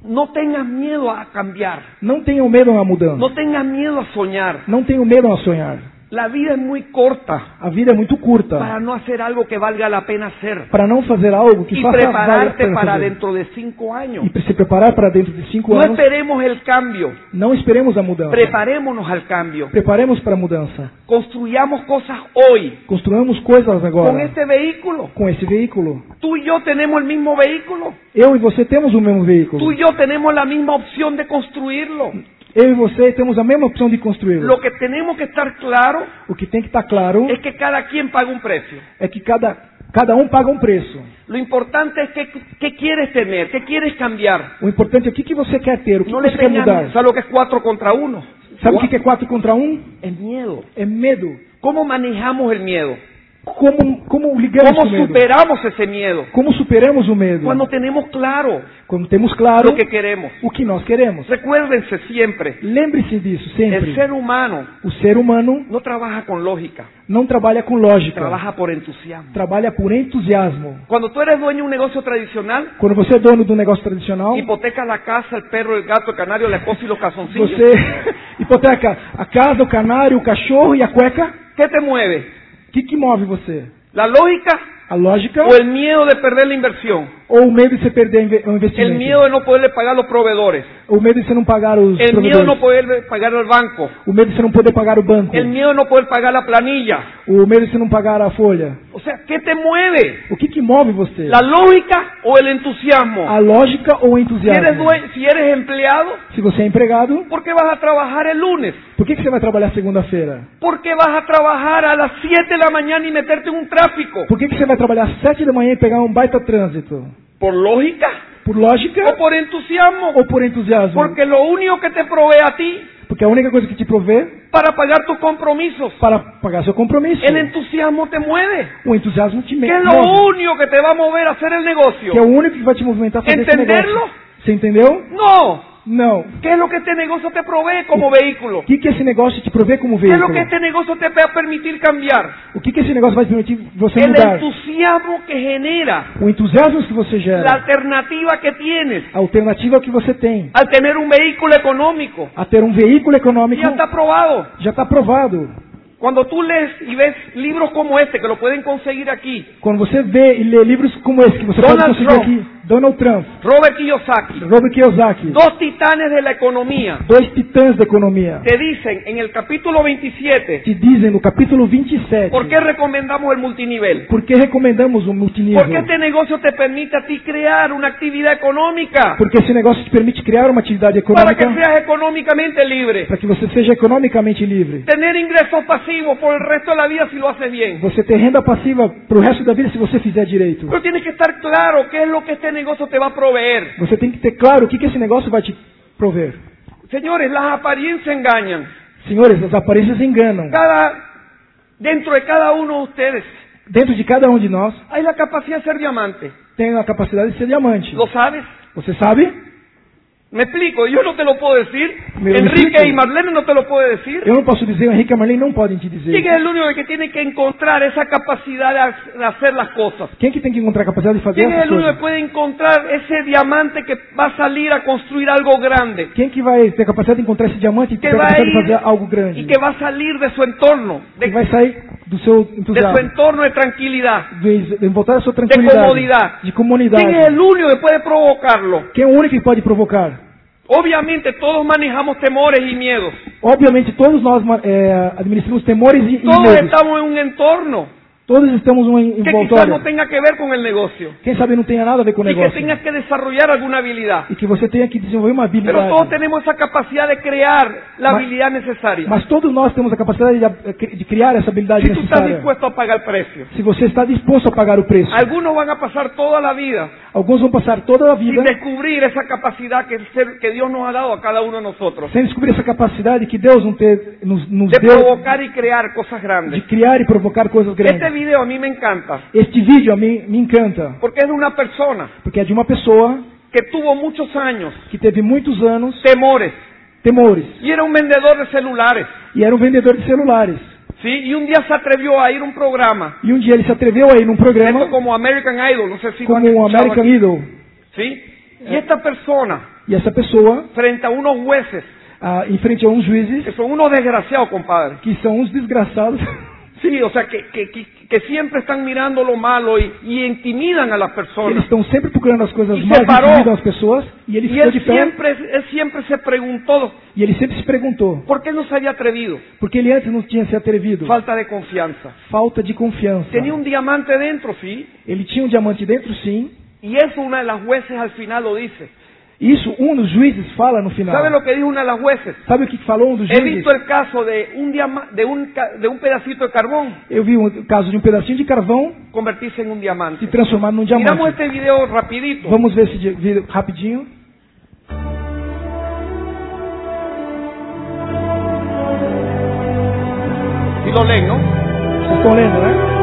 no tengas miedo a cambiar, Não tenham medo a mudança. no tengas miedo a soñar. Não tenham medo a sonhar. La vida es muy corta A vida é muito curta para no hacer algo que valga la pena hacer para não fazer algo que y faça a prepararte pena para fazer. dentro de cinco años. E se preparar para dentro de cinco No anos. esperemos el cambio, Não esperemos a mudança. preparémonos al cambio. Preparemos para a mudança. Construyamos cosas hoy Construamos coisas agora. con este vehículo. Com esse veículo. Tú y yo tenemos el mismo vehículo. Eu e você temos o mesmo veículo. Tú y yo tenemos la misma opción de construirlo. Eu e você temos a mesma opção de construí-lo. Lo que tenemos que estar claro O que tem que estar claro es que cada quien paga un precio. é que cada, cada um paga um preço. Lo importante es que, qué quieres tener, qué quieres cambiar. O importante é o que, que você quer ter, o que No você quer mudar. ¿sabes lo que es cuatro contra uno? Sabe o que que é 4 contra 1? Es miedo. É medo. ¿Cómo manejamos el miedo? Como, como ligamos ¿Cómo o medo? superamos ese miedo? Como superamos o medo? Cuando tenemos claro Quando temos claro lo que queremos. o que nós queremos. Recuérdense siempre, Lembre-se disso el sempre. ser humano O ser humano no trabaja con lógica, não trabalha com lógica. trabaja por entusiasmo. Trabalha por entusiasmo. Cuando tú eres dueño de un negocio tradicional, Quando você é dono do negócio tradicional, hipoteca la casa, el perro, el gato, el canario, la esposa y los calzoncillos. você hipoteca a casa, o canário, o cachorro e a cueca. ¿Qué te mueve? O que, que move você? ¿La lógica A lógica o el miedo de perder la inversión? Ou o medo de você perder o investimento? El miedo de no poderle pagar a los proveedores. O medo de você não pagar os El miedo de provedores. no poder pagar al banco. O medo de você não poder pagar o banco. El miedo de no poder pagar la planilla. O medo de você não pagar a folha. O sea, ¿qué te mueve? O que, que move você? ¿La lógica o el entusiasmo? A lógica ou o Si eres, entusiasmo? due- si eres empleado, Se você é empregado, ¿por qué vas a trabajar el lunes? por que, que você vai trabalhar segunda-feira? ¿Por qué vas a trabajar a las 7 de la mañana y meterte en un tráfico? Por que, que você vai trabalhar às sete da manhã e pegar um baita trânsito? ¿Por lógica Por lógica o por entusiasmo? ou por entusiasmo? Porque lo único que te provee a ti Porque a única coisa que te provê para pagar tus compromisos, para pagar seu compromisso. el entusiasmo te mueve. O entusiasmo te me- ¿Qué es lo move. único que te va a mover a hacer el negocio? Que é o único que vai te movimentar a fazer esse Entenderlo? negócio. Você entendeu? No. Não. ¿Qué es lo que este negocio te provee como vehículo? O que, que esse negócio te provê como ¿Qué es lo veículo? que este negocio te va a permitir cambiar? O que, que esse negócio vai permitir você El mudar? entusiasmo que genera, O entusiasmo que você la gera. alternativa que tienes A alternativa que você tem. al tener un vehículo económico. A ter um veículo econômico Ya está probado. já está provado. Cuando tú lees y ves libros como este, que lo pueden conseguir aquí, Quando você vê e lê livros como esse, que você Donald pode conseguir Trump. aqui, Donald Trump, Robert Kiyosaki, Robert Kiyosaki, dos titanes de la economía, dois titãs da economia, te dicen en el capítulo 27 te dizem no capítulo 27 por qué recomendamos el multinivel. por que recomendamos o multinível. Porque este negocio te permite a ti crear una actividad económica Porque esse negócio te permite criar uma atividade para que econômica seas económicamente libre. para que você seja economicamente livre. Tener ingresos pasivos por el resto de la vida si lo haces bien. Você ter renda passiva pro resto da vida se você fizer direito. Pero tienes que estar claro qué es lo que este negocio te va a proveer. Você tem que ter claro o que, que esse negócio vai te prover. Señores, las apariencias engañan. Senhores, as aparências enganam. Cada, dentro de cada uno de ustedes Dentro de cada um de nós hay la capacidad de ser diamante. tem a capacidade de ser diamante. ¿Lo sabes? Você sabe? Me explico, yo no te lo puedo decir. Enrique explico. y Marlene no te lo puede decir. Eu não posso dizer, o Henrique e a Marlene não podem te dizer. ¿Quién es el único que tiene que encontrar esa capacidad de ha- de hacer las cosas? Quem que tem que encontrar a capacidade de fazer ¿Quién es essas el único que coisas? puede encontrar esse diamante que va a salir a construir algo grande? Quem que vai ter a capacidade de encontrar esse diamante e ter Que a va a capacidade de fazer ir algo grande? y que va a salir de su entorno, de, Que vai sair do seu de su entusiasmo, entorno de tranquilidad. de, de voltar a sua tranquilidade, comodidade. de comunidade. ¿Quién es el único que puede provocarlo? Quem é o único que pode provocar? Obviamente todos manejamos temores y miedos. Obviamente, todos nós é, administramos temores e, e Todos medos. estamos en un entorno Todos estamos num que quizás no tenga que ver con el negocio. Quem sabe não tenha nada a ver com o y que negócio. tengas que desarrollar alguna habilidad. E que você tenha que desenvolver uma Pero habilidade. todos tenemos esa capacidad de crear la Ma- habilidad necesaria. Mas todos nós temos a capacidade de, de criar essa habilidade Si tú estás necessária. dispuesto a pagar precio. Se você está disposto a pagar o preço. Algunos van a pasar toda la vida Alguns vão passar toda a sin vida descubrir esa capacidad que, el ser- que Dios nos ha dado a cada uno de nosotros. sem descobrir essa capacidade que Deus não nos, nos De deu provocar y crear cosas de grandes. criar e provocar coisas Este grandes. Video a mí me encanta. Este vídeo a mim me encanta, Porque es de una persona porque é de uma pessoa que tuvo muchos años, que teve muitos anos temores, temores y era un vendedor de celulares. e era um vendedor de celulares. ¿sí? Y un día se atrevió a ir a un programa, E um dia ele se atreveu a ir num programa esto como American Idol, no sé si como American aquí, Idol. ¿sí? Y esta persona, E essa pessoa, frente a unos jueces, ah, em frente a uns juízes, que son unos desgraciados, compadre. que são uns desgraçados, Sí, o sea, que, que, siempre están mirando lo malo y, y intimidan a las eles personas. estão sempre procurando as coisas E mais separou. intimidam as pessoas, e ele Y ficou él de pé, siempre, él siempre se preguntó, e ele sempre se perguntou, ¿por qué no se había atrevido? porque ele antes não tinha se atrevido. Falta de confianza. Falta de confiança. Tenía un diamante dentro, sí, Ele tinha um diamante dentro, sim. y eso una de las jueces al final lo dice. Isso um dos juízes fala no final. ¿Sabe lo que dijo una de las jueces? Sabe o que falou um dos He juízes? visto el caso de un, de un, de un pedacito de carbón Eu vi um caso de um pedacinho de carvão convertirse en un diamante. se transformar num Miramos diamante. este video rapidito. Vamos ver esse vídeo rapidinho. Si lo leen, ¿no? Vocês estão lendo, né?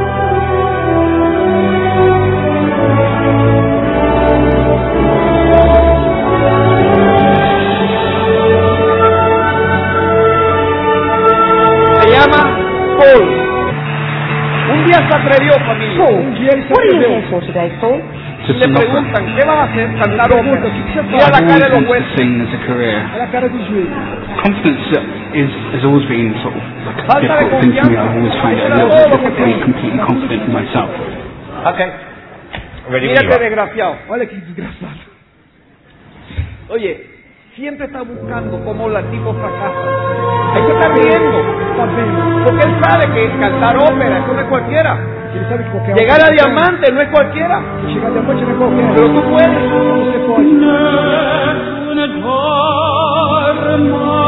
What are you here for today, Paul? Y le preguntan, ¿qué vas a hacer? Cantar ópera. ¿qué Mira la cara de los jueces. a career. Era a cara. Confidence is has always been sort of like a difficult thing for me. I've always found it a little bit difficult to be tenía. completely confident in myself. Okay. Ready Mira are. desgraciado. Olha que desgraçado. Oye, siempre está buscando cómo la tipo fracasa. Ahí se está riendo. Porque él sabe que cantar ópera, eso no es cualquiera. Llegar a diamante no es cualquiera. Pero tú puedes.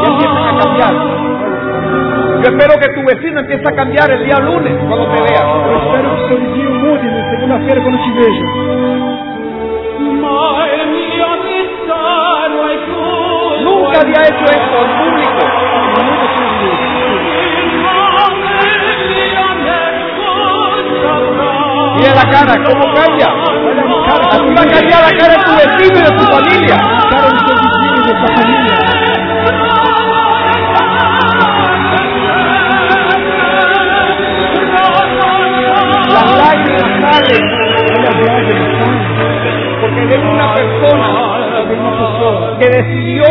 Y empiezan a cambiar. Yo espero que tu vecino empiece a cambiar el día lunes cuando te vea. Eu espero que seu vizinho mude na segunda-feira quando te veja. Nunca había hecho esto en público. Mira la cara, cómo cambia. Así va a cambiar la cara de tu vecino y de tu familia. Cara do seu vizinho e da sua família. Las lágrimas salen Olha as lágrimas, porque ven una persona que decidió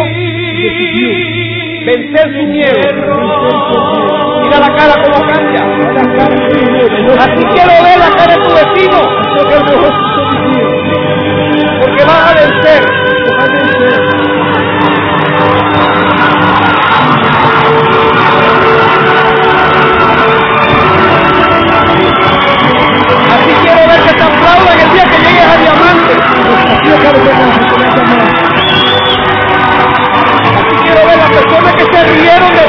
vencer su miedo. Mira la cara cómo cambia. Así quiero ver la cara de tu vecino, porque vas a vencer. Así quiero ver que te aplaudan el día que llegues a diamante. Así quiero ver las personas que se rieron de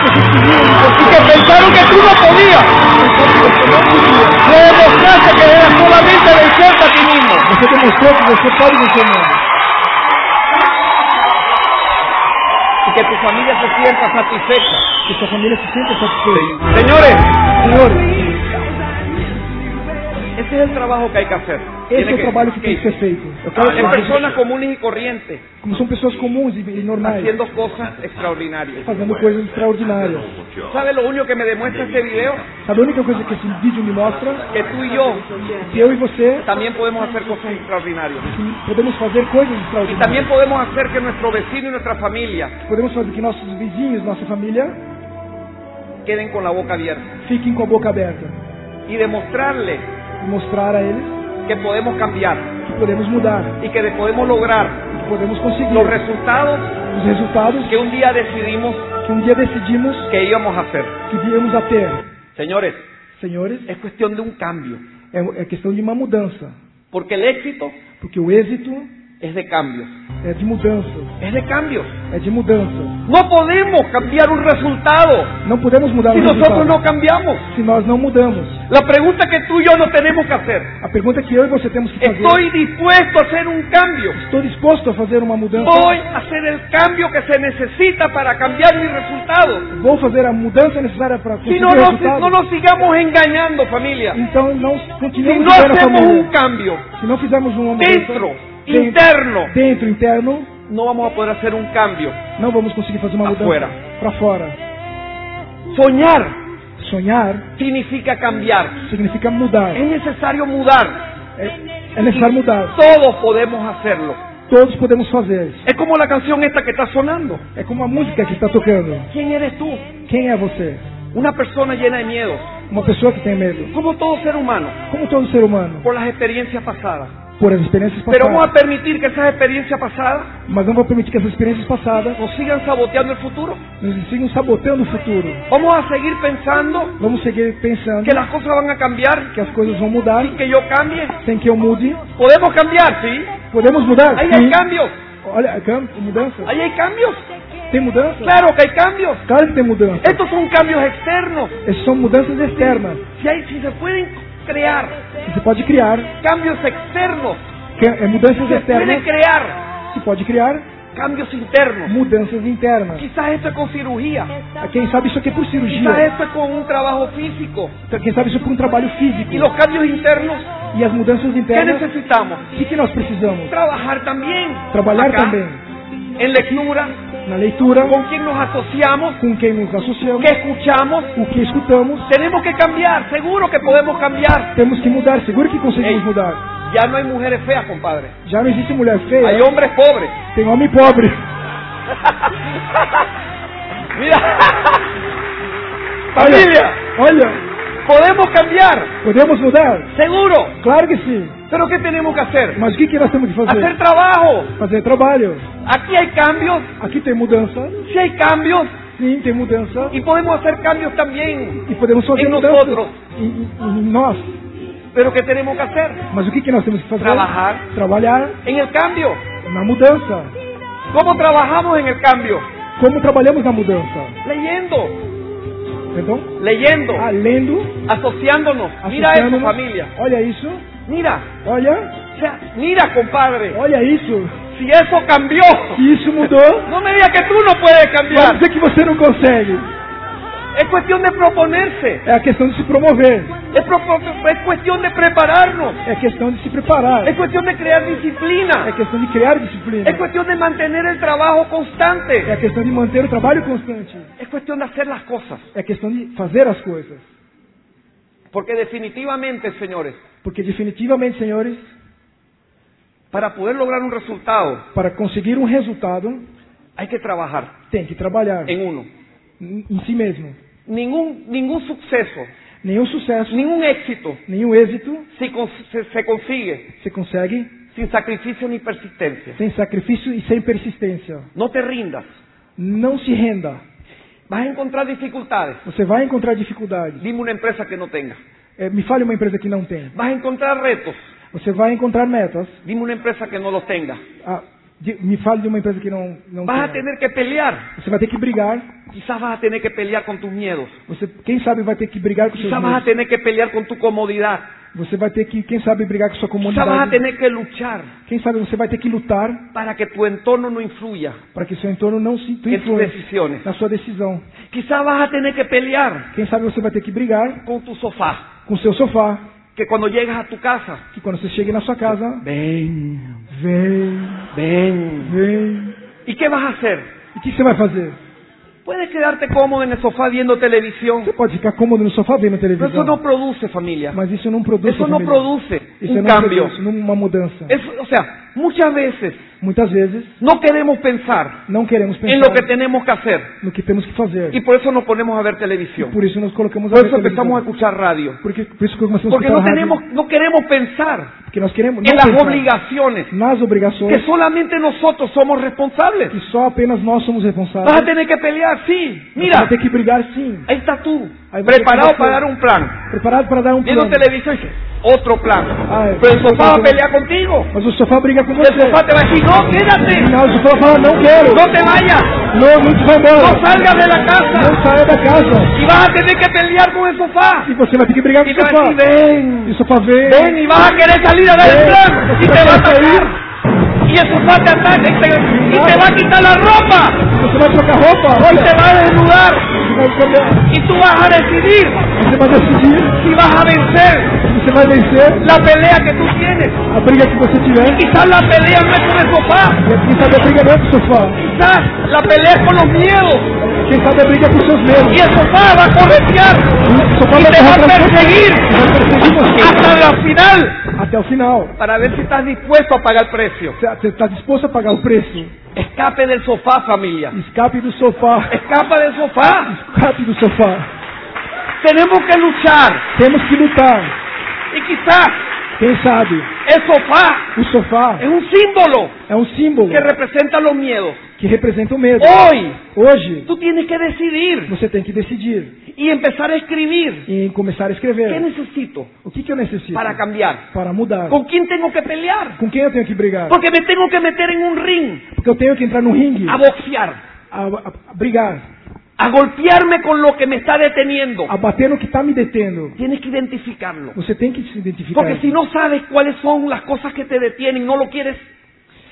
y que pensaron que tú no podías. Le demostraste que era solamente vencerte a ti mismo. Você demonstrou que você pode vencer. Y que tu familia se sienta satisfecha. Que tu familia se sienta satisfecha. Señores, señores ese es el trabajo que hay que hacer. esse é o que- trabalho que tem que ser feito. Eu quero comunes y corrientes, como são pessoas comuns e, e normais, haciendo cosas extraordinarias. fazendo coisas extraordinárias. ¿Sabe lo único que me demuestra este video? Sabe a única coisa que esse vídeo me mostra? Que tú y yo Que eu e você también podemos hacer cosas extraordinarias. que podemos fazer coisas Y extraordinárias. también podemos hacer que nuestro vecino y nuestra familia Podemos fazer que nossos vizinhos, nossa família, queden con la boca abierta. fiquem com a boca aberta. E mostrar a eles que podemos cambiar que podemos mudar, y que podemos lograr que podemos conseguir los resultados os resultados que un día decidimos que um dia decidimos que íbamos a hacer. que viemos a ter. Señores, Senhores, es cuestión de un cambio. é, é questão de uma mudança. Porque el éxito Porque o êxito es de cambios. é de mudanças. Es de cambios. É de mudanças. No podemos cambiar un resultado Não podemos mudar si nosotros resultado no cambiamos. se nós não mudamos. La pregunta que tú y yo no tenemos que hacer. A pergunta que eu e você temos que fazer. Estoy dispuesto a hacer un cambio. Estou disposto a fazer uma mudança. Voy a hacer el cambio que se necesita para cambiar mi resultado. Vou fazer a mudança necessária para Si conseguir no o nos, resultado. no nos sigamos engañando, familia. Então não Si continuemos no vivendo a hacemos un cambio Se não fizermos uma mudança dentro, dentro, interno, dentro, interno, no vamos a poder hacer un cambio. não vamos conseguir fazer uma mudança para fora. Soñar Sonhar significa cambiar. significa mudar. Es necesario mudar. É, é necessário mudar. Todos podemos hacerlo. Todos podemos fazer. Es como la canción esta que está sonando. É como a música que está tocando. ¿Quién eres tú? Quem é você? Una persona llena de miedos, Uma pessoa que tem medo. como todo ser humano, Como todo ser humano. por las experiencias pasadas. Por as experiências Pero vamos a passadas. permitir que esas experiencias pasadas Mas não vou permitir que essas experiências passadas nos sigan saboteando el futuro. nos sigam sabotando o futuro. Vamos a seguir pensando Vamos seguir pensando que las cosas van a cambiar, que as coisas vão mudar que yo cambie. sem que eu mude. Podemos cambiar, ¿sí? Podemos mudar? Sim. hay cambios. Olha, cam- mudança. Ahí hay cambios. Tem mudança? Claro que hay cambios. Claro que tem mudança. Estos son cambios externos. Essas são mudanças externas. Si, hay, si se pueden que se pode criar. cambios externos, Que é mudanças se externas. crear Se pode criar cambios internos. mudanças internas. Quizás esto es con cirugía. Quem sabe isso aqui é por Quizás cirurgia. esto es con un trabajo físico. Quem sabe isso é por um trabalho físico. Y los cambios internos, E as mudanças ¿qué internas, necesitamos? o que, que nós precisamos? Trabajar también. Trabalhar Acá, também En lectura, na leitura, nos asociamos, com quem nos associamos, que escuchamos. o que escutamos. Tenemos que cambiar, seguro que podemos cambiar. Temos que mudar, seguro que conseguimos Ei. mudar. Ya no hay mujeres feas, compadre. Já não existe mulher feia, Hay hombres pobres. tem homem pobre. Mira. Olha, olha, podemos cambiar, podemos mudar? seguro. Claro que sim. Pero ¿qué tenemos que hacer? Mas o que, que nós temos que fazer? Hacer trabajo. Fazer trabalho. Aquí hay cambios, Aqui tem mudança, sí hay cambios. sim, tem mudança. Y podemos hacer cambios también. E podemos fazer Em mudanças nosotros. em, em- em nós. Pero ¿qué tenemos que hacer? Mas o que, que nós temos que fazer? Trabalhar. Trabalhar En el cambio. na mudança. ¿Cómo trabajamos en el cambio? Como trabalhamos na mudança? Leyendo, Perdão? leyendo, Ah, lendo, asociándonos. Mira eso, associando-nos. familia. Olha isso. Mira, Olha, mira, compadre. olha isso. Si eso cambió, Se isso mudou, no me digas que tú no puedes vamos cambiar. dizer que você não consegue. Es cuestión de proponerse. É a questão de se promover. Es, propo- es cuestión de prepararnos. É questão de se preparar. Es cuestión de crear É disciplina. questão de criar disciplina. Es cuestión de mantener el trabajo É constante. a questão de manter o trabalho constante. Es cuestión de hacer las cosas. É questão de fazer as coisas. Porque definitivamente, señores, Porque definitivamente, senhores, para poder lograr un resultado, para conseguir um resultado, hay que trabajar tem que trabalhar en uno. em em si mesmo. Ningún, ningún suceso, Nenhum sucesso, ningún éxito nenhum êxito se, cons- se- se consigue se consegue sin sacrificio ni persistencia. sem sacrifício e sem persistência. No te rindas. Não se renda. Vas a encontrar dificultades. Você vai encontrar dificuldades. Dime una empresa que no tenga. É, me fale uma empresa que não tem. Vas a encontrar retos. Você vai encontrar metas. Dime una empresa que no los tenga. Ah, De- Me fale de uma empresa que não, não Vas a tem. tener que pelear. Você vai ter que brigar. Quizás vas a tener que pelear con tus miedos. Você, quem sabe, vai ter que brigar com seus Quizás vas a medos. tener que pelear con tu comodidad. Você vai ter que, quem sabe, brigar com sua Quizás vas a tener que luchar Quem sabe você vai ter que lutar para que tu entorno no influya para que seu entorno não se en tus influencie decisiones. na sua decisão. Quizás vas a tener que pelear Quem sabe você vai ter que brigar con tu sofá. com seu sofá, Que cuando llegas a tu casa, que quando você chegue na sua casa, ven, vem, ven. vem. ¿Y qué vas a hacer? E que você vai fazer? Puedes quedarte cómodo en el sofá viendo televisión. Você pode ficar cômodo no sofá vendo Pero eso televisão, no produce familia. mas isso não produz Eso no família. produce Isso un não cambio. produz uma mudança. Eso- o sea, muchas veces Muitas vezes no queremos pensar não queremos pensar en lo que tenemos que hacer. no que temos que fazer. Y por eso nos ponemos a ver televisión. Por isso nos colocamos a Por ver eso empezamos a televisão. escuchar radio. Porque, por isso começamos Porque a escutar tenemos, queremos pensar Porque nós queremos en não las obligaciones nas obrigações que solamente nosotros somos responsables. que só apenas nós somos Vas a responsáveis. tener que pelear, sí. Você Mira, vai ter que brigar sim. ahí está tú, Ahí va a preparado para dar un plan. Preparado para dar um Viendo plano. televisión y dice, otro plan. Ay, Pero el sofá va a pero- pelear contigo. Mas o sofá briga com El você. sofá te va a decir, no, quédate. Não, o sofá fala, não quero. No te vayas. Não, não se vai embora. No salgas de la casa. Não saia da casa. Y vas a tener que pelear con el sofá. E você vai ter que brigar com o te va a sofá. decir, ven. E o sofá vem. Ven y vas a querer salir a dar el Ven. plan. Y te va a atacar. Y el sofá te ataca y te, te va a quitar la ropa. Você vai trocar roupa. Y Olha. te va a desnudar. Vai, Y tú vas a decidir você vai decidir si vas a vencer se você vai vencer la pelea que tú tienes. a briga que você tiver. Quizás la pelea no es con el sofá. E quem sabe a briga não é com o sofá. Quizás la pelea es con los miedos. Quem sabe a briga é com seus medos. Y el sofá corretear. O sofá vai te va a perseguir Vai perseguir você. hasta la final Até o final. para ver si estás dispuesto a pagar el precio. Você está disposto a pagar o preço? Escape del sofá, familia. Escape do sofá. Escapa del sofá. Escape do sofá. Tenemos que luchar. Temos que lutar. Y quizás Quem sabe? el sofá O sofá es un símbolo é um símbolo que representa los miedos. que representa o medo. Hoy Hoje, tú tienes que decidir você tem que decidir y empezar a escribir. em começar a ¿Qué escrever. necesito O que, que eu necessito para cambiar? para mudar? ¿Con quién tengo que pelear? Com quem eu tenho que brigar? Porque me tengo que meter en un ring Porque eu tenho que entrar no ringue a boxear, a, a- a brigar, a golpearme con lo que me está deteniendo. a bater no que está me detendo. Tienes que identificarlo. Você tem que se identificar. Porque si no sabes cuáles son las cosas que te detienen, no lo quieres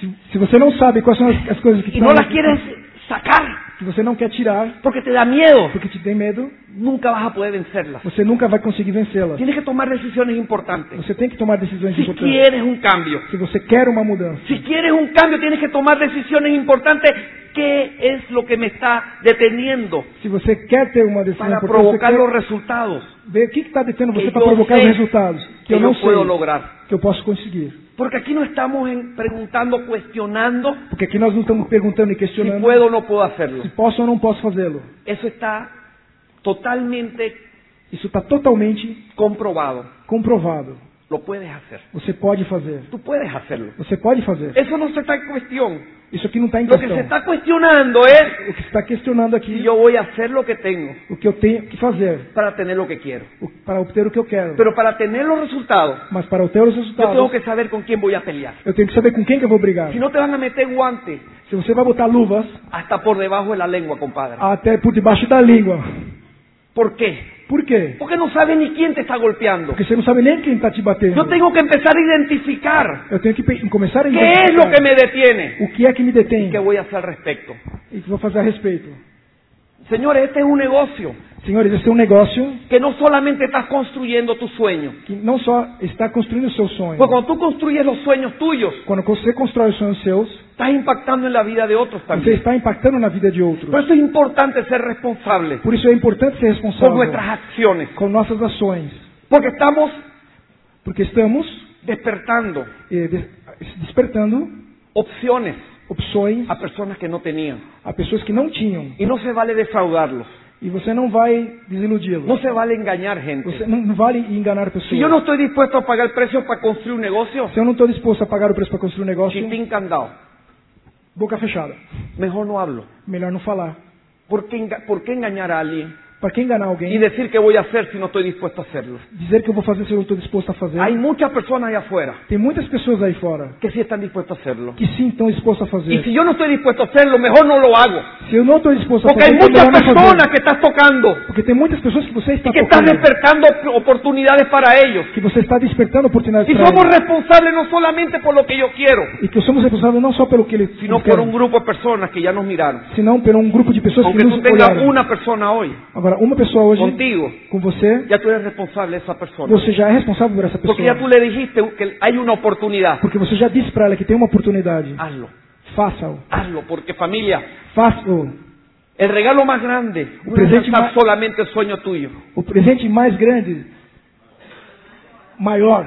se, se você não sabe quais são as, as coisas que y no las quieres sacar que você não quer tirar porque te da miedo, porque te tem medo, nunca vas a poder vencerlas. você nunca vai conseguir vencê-las. Tienes que tomar decisiones importantes. Você tem que tomar decisões Si importantes. quieres un cambio, Se você quer uma mudança, si quieres un cambio, tienes que tomar decisiones importantes. ¿Qué es lo que me está deteniendo se você quer ter uma decisão para provocar quer resultados ver o que está detendo você para provocar os resultados que, que eu não puedo sei lograr? que eu posso conseguir. Porque aquí no estamos en- preguntando, cuestionando Porque aqui nós não estamos perguntando e si questionando puedo o no puedo hacerlo. se posso ou não posso fazê-lo. Eso está totalmente Isso está totalmente comprobado. comprovado. Lo puedes hacer. Você pode fazer. Tú puedes hacerlo. Você pode fazer. Eso no se está en cuestión. Isso aqui não está em Lo que se está cuestionando es O que se está questionando si aqui yo voy a hacer lo que tengo o que eu tenho que fazer para tener lo que quiero. o- para obter o que eu quero. Pero para tener los resultados, Mas para obter os yo resultados, tengo que saber con quién voy a pelear. eu tenho que saber com quem que eu vou brigar. Si no te van a meter guantes Se você vai botar luvas hasta por debajo de la lengua, compadre. até por debaixo da língua. ¿Por qué? Por qué? Porque no sabes ni quién te está golpeando. Porque você não sabe nem quem está te batendo. Yo tengo que empezar a identificar Eu tenho que começar a qué identificar es lo que me detiene o que é que me detém y qué voy a hacer al respecto. e que vou fazer a respeito. Señores, este es un negocio Senhores, esse é um negócio que no solamente estás construyendo tu sueño. que não só está construindo o seu sonho. Porque cuando tú construyes los sueños tuyos, Quando você constrói os sonhos seus, estás impactando en la vida de otros você también. está impactando na vida de outros. Por eso es importante ser responsable Por isso é importante ser con responsável nuestras acciones. com nossas ações. Porque estamos Porque estamos despertando eh, des- despertando opciones opções a personas que no tenían. a pessoas que não tinham. Y no se vale defraudarlos. E você não vai desiludi-los. No se vale engañar gente. Você não, não vale enganar pessoas. Si yo no estoy dispuesto a pagar el precio para construir un negocio, Se eu não estou disposto a pagar o preço para construir um negócio, chitín candado, boca fechada. mejor no hablo. Melhor não falar. ¿Por enga- por qué engañar a alguien Para que enganar y alguém, decir que voy a hacer si no estoy dispuesto a hacerlo. dizer que eu vou fazer se eu não estou disposto a fazer. Hay muchas personas allá afuera Tem muitas pessoas aí fora que sí están dispuestas a hacerlo. que sim estão dispostas a fazer. Y si yo no estoy dispuesto a hacerlo, mejor no lo hago. Se eu não estou disposto a Porque fazer, hay então muchas personas que estás tocando Porque tem muitas pessoas que você está y que estás tocando, despertando op- oportunidades para ellos. que você está despertando oportunidades Y para somos eles. responsables no solamente por lo que yo quiero, E que somos responsáveis não só pelo que eles sino por un grupo de personas que ya nos miraron. senão por um grupo de pessoas Aunque que tú nos tengas olharam. una persona hoy Agora, uma pessoa hoje, contigo, com você, ya tú eres responsable de esa persona. você já é responsável por essa pessoa. Porque ya tú le dijiste que hay una oportunidad. Porque você já disse para ela que tem uma oportunidade. Hazlo, Faça-o. hazlo, porque familia, Faça-o. el regalo más grande es presente alcanzar más- solamente el sueño tuyo. O presente mais grande, maior,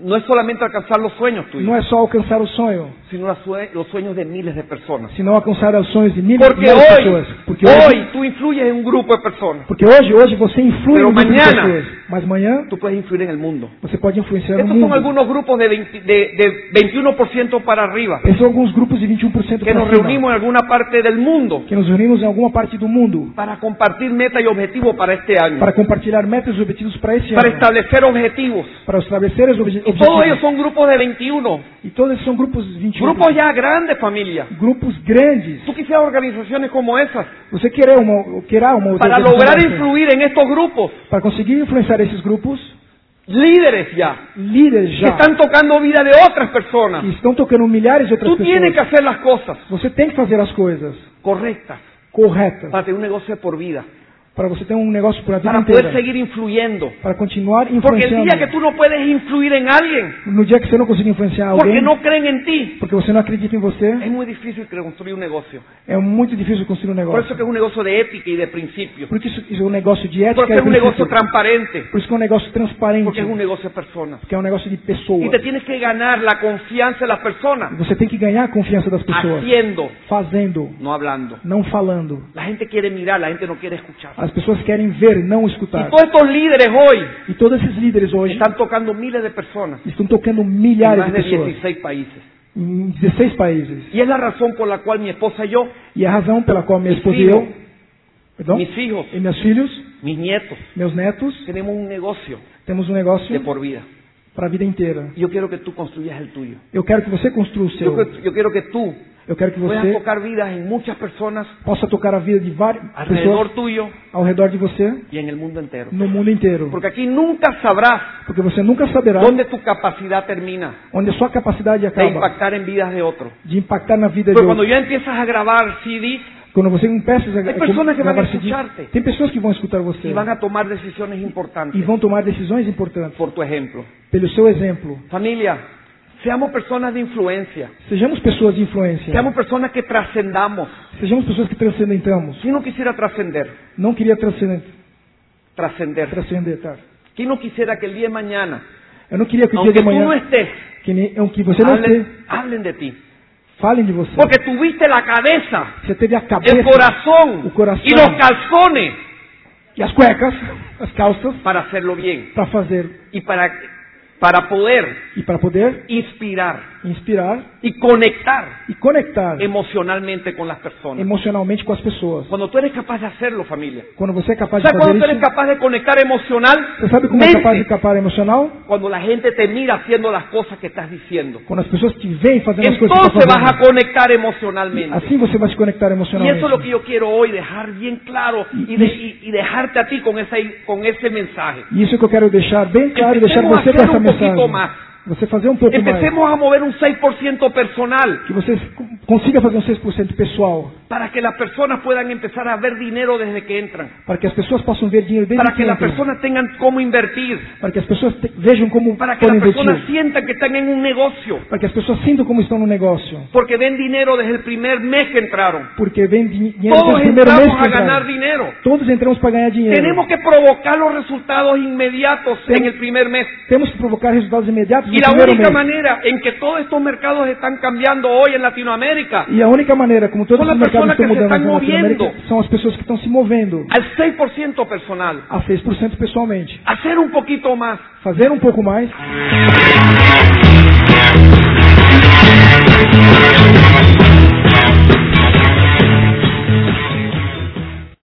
No es solamente alcanzar los sueños tuyos, não é só alcançar o sonho, sino los sue- los sueños de miles de personas. senão alcançar os sonhos de mil Porque de hoy, pessoas. Porque hoje, hoy tú influyes en un grupo de personas. porque hoje, hoje você influi Pero no grupo de mañana- pessoas. Mas amanhã Tú puedes influir en el mundo. você pode influenciar no Estos son mundo. algunos grupos de, 20 de, de 21% para arriba, Esses são alguns grupos de 21% que para nos cima, reunimos en alguna parte del mundo que nos reunimos em alguma parte do mundo para compartir metas y objetivos para este año, para compartilhar metas e objetivos para esse para ano, establecer objetivos. para estabelecer os obje- todos ellos son grupos de 21, E todos são grupos de 21. grupos ya grandes, familia. grupos grandes. Tú quisieras organizaciones como esas Você querer uma, querer uma para lograr influir en estos grupos, para conseguir influenciar esses grupos, líderes ya, líderes que já están tocando vida de otras personas. que estão tocando milhares de outras Tú tienes que hacer las cosas. Você tem que fazer as coisas. Correctas. Corretas. Para tener un negocio por vida, para você ter um negócio por a para poder inteira, seguir influyendo. para continuar Porque el influenciando. día que tú no puedes influir en alguien No dia que você não conseguir influenciar porque alguém, no creen en ti, porque você não acredita em você, es muy difícil construir un negocio. é muito difícil construir um Por negócio. eso que es un negocio de ética y de principios. Porque isso, isso é um negócio de Porque ética es e un negocio princípio. transparente. Por isso que é um negócio transparente, Porque es un negocio de personas. porque é um negócio de pessoas. te tienes que ganar la confianza de las personas Você tem que ganhar a confiança das pessoas, haciendo, fazendo, no hablando. não falando. La gente quiere mirar, la gente no quiere escuchar. As pessoas querem ver, não Y escutar. todos estos líderes hoy E todos esses líderes hoje están tocando miles de personas estão tocando milhares de de pessoas 16 países. em 16 países. Y es la razón por la cual mi esposa y yo, E a razão pela qual minha esposa e filhos. eu, perdão, mis hijos, e meus filhos, mis nietos, meus netos, tenemos un negocio temos um negócio de por vida. para a vida inteira. Y yo quiero que tú construyas el tuyo. Eu quero que você construa o seu. que- yo quiero que tú Eu quero que você tocar vidas en muchas personas possa tocar a vida de várias alrededor pessoas tuyo ao redor de você, en el mundo entero. no mundo inteiro. Porque aquí nunca sabrás Porque você nunca saberá dónde tu capacidad termina onde a sua capacidade de acaba impactar en vidas de otros. de impactar na vida de Pero cuando outros. ya empiezas a grabar CDs Quando você empieza a van a gravar CD, tem pessoas que vão escutar você van a tomar decisiones e importantes vão tomar decisões importantes por tu ejemplo. pelo seu exemplo. Familia, seamos personas de influencia. Sejamos pessoas de influência. Seamos personas que trascendamos. Sejamos pessoas que transcendentamos. ¿Quién no quisiera trascender? Não queria transcender, Trascender. transcender, tá? ¿Quién no quisiera que el día de mañana, Eu não queria que o dia aunque de tú no manhã, estés, que, nem, que você não hablen, esteja, hablen de ti? falem de você. Porque tuviste la cabeza, Você teve a cabeça, el corazón o coração y los calzones e as cuecas, as calças, para hacerlo bien para fazer y para, para poder e para poder inspirar inspirar y conectar e conectar emocionalmente con las personas. emocionalmente com as pessoas. Cuando tú eres capaz de hacerlo, familia. Quando você é capaz de ¿Sabes fazer cuando tú eres isso, capaz de conectar emocional? você sabe como é capaz de capar emocional? Cuando la gente te mira haciendo las cosas que estás diciendo. Quando as pessoas te veem fazendo as coisas que Entonces você vas a conectar emocionalmente. Assim você vai se conectar Y emocionalmente. eso es lo que yo quiero hoy dejar bien claro y, de- y- y dejarte a ti con ese, con ese mensaje. E isso que eu quero deixar bem claro e deixar a você com essa mensagem. mais. Você fazer um pouco mais. Empecemos a mover un 6% personal Que você consiga fazer um 6% pessoal. para que las personas puedan empezar a ver dinero desde que entran. Para que as pessoas possam ver dinheiro desde Para que las entram. personas tengan cómo invertir. Para que as pessoas vejam como Para que personas investir. sientan que están en un negocio. Para que as pessoas sintam como estão no negócio. Porque ven dinero desde el primer mes que entraron. Porque vem di- dinheiro Todos desde o primeiro mês que a ganar entraram. dinero. Todos entramos para ganhar dinheiro. Tenemos que provocar los resultados inmediatos en el primer mes. Temos que provocar resultados imediatos Y la única mês. manera en que todos estos mercados están cambiando hoy en Latinoamérica E a única maneira como todos os mercados estão mudando estão na Latinoamérica são as pessoas que estão se movendo al 6% personal. a 6% pessoalmente. Hacer un poquito más. Fazer um pouco mais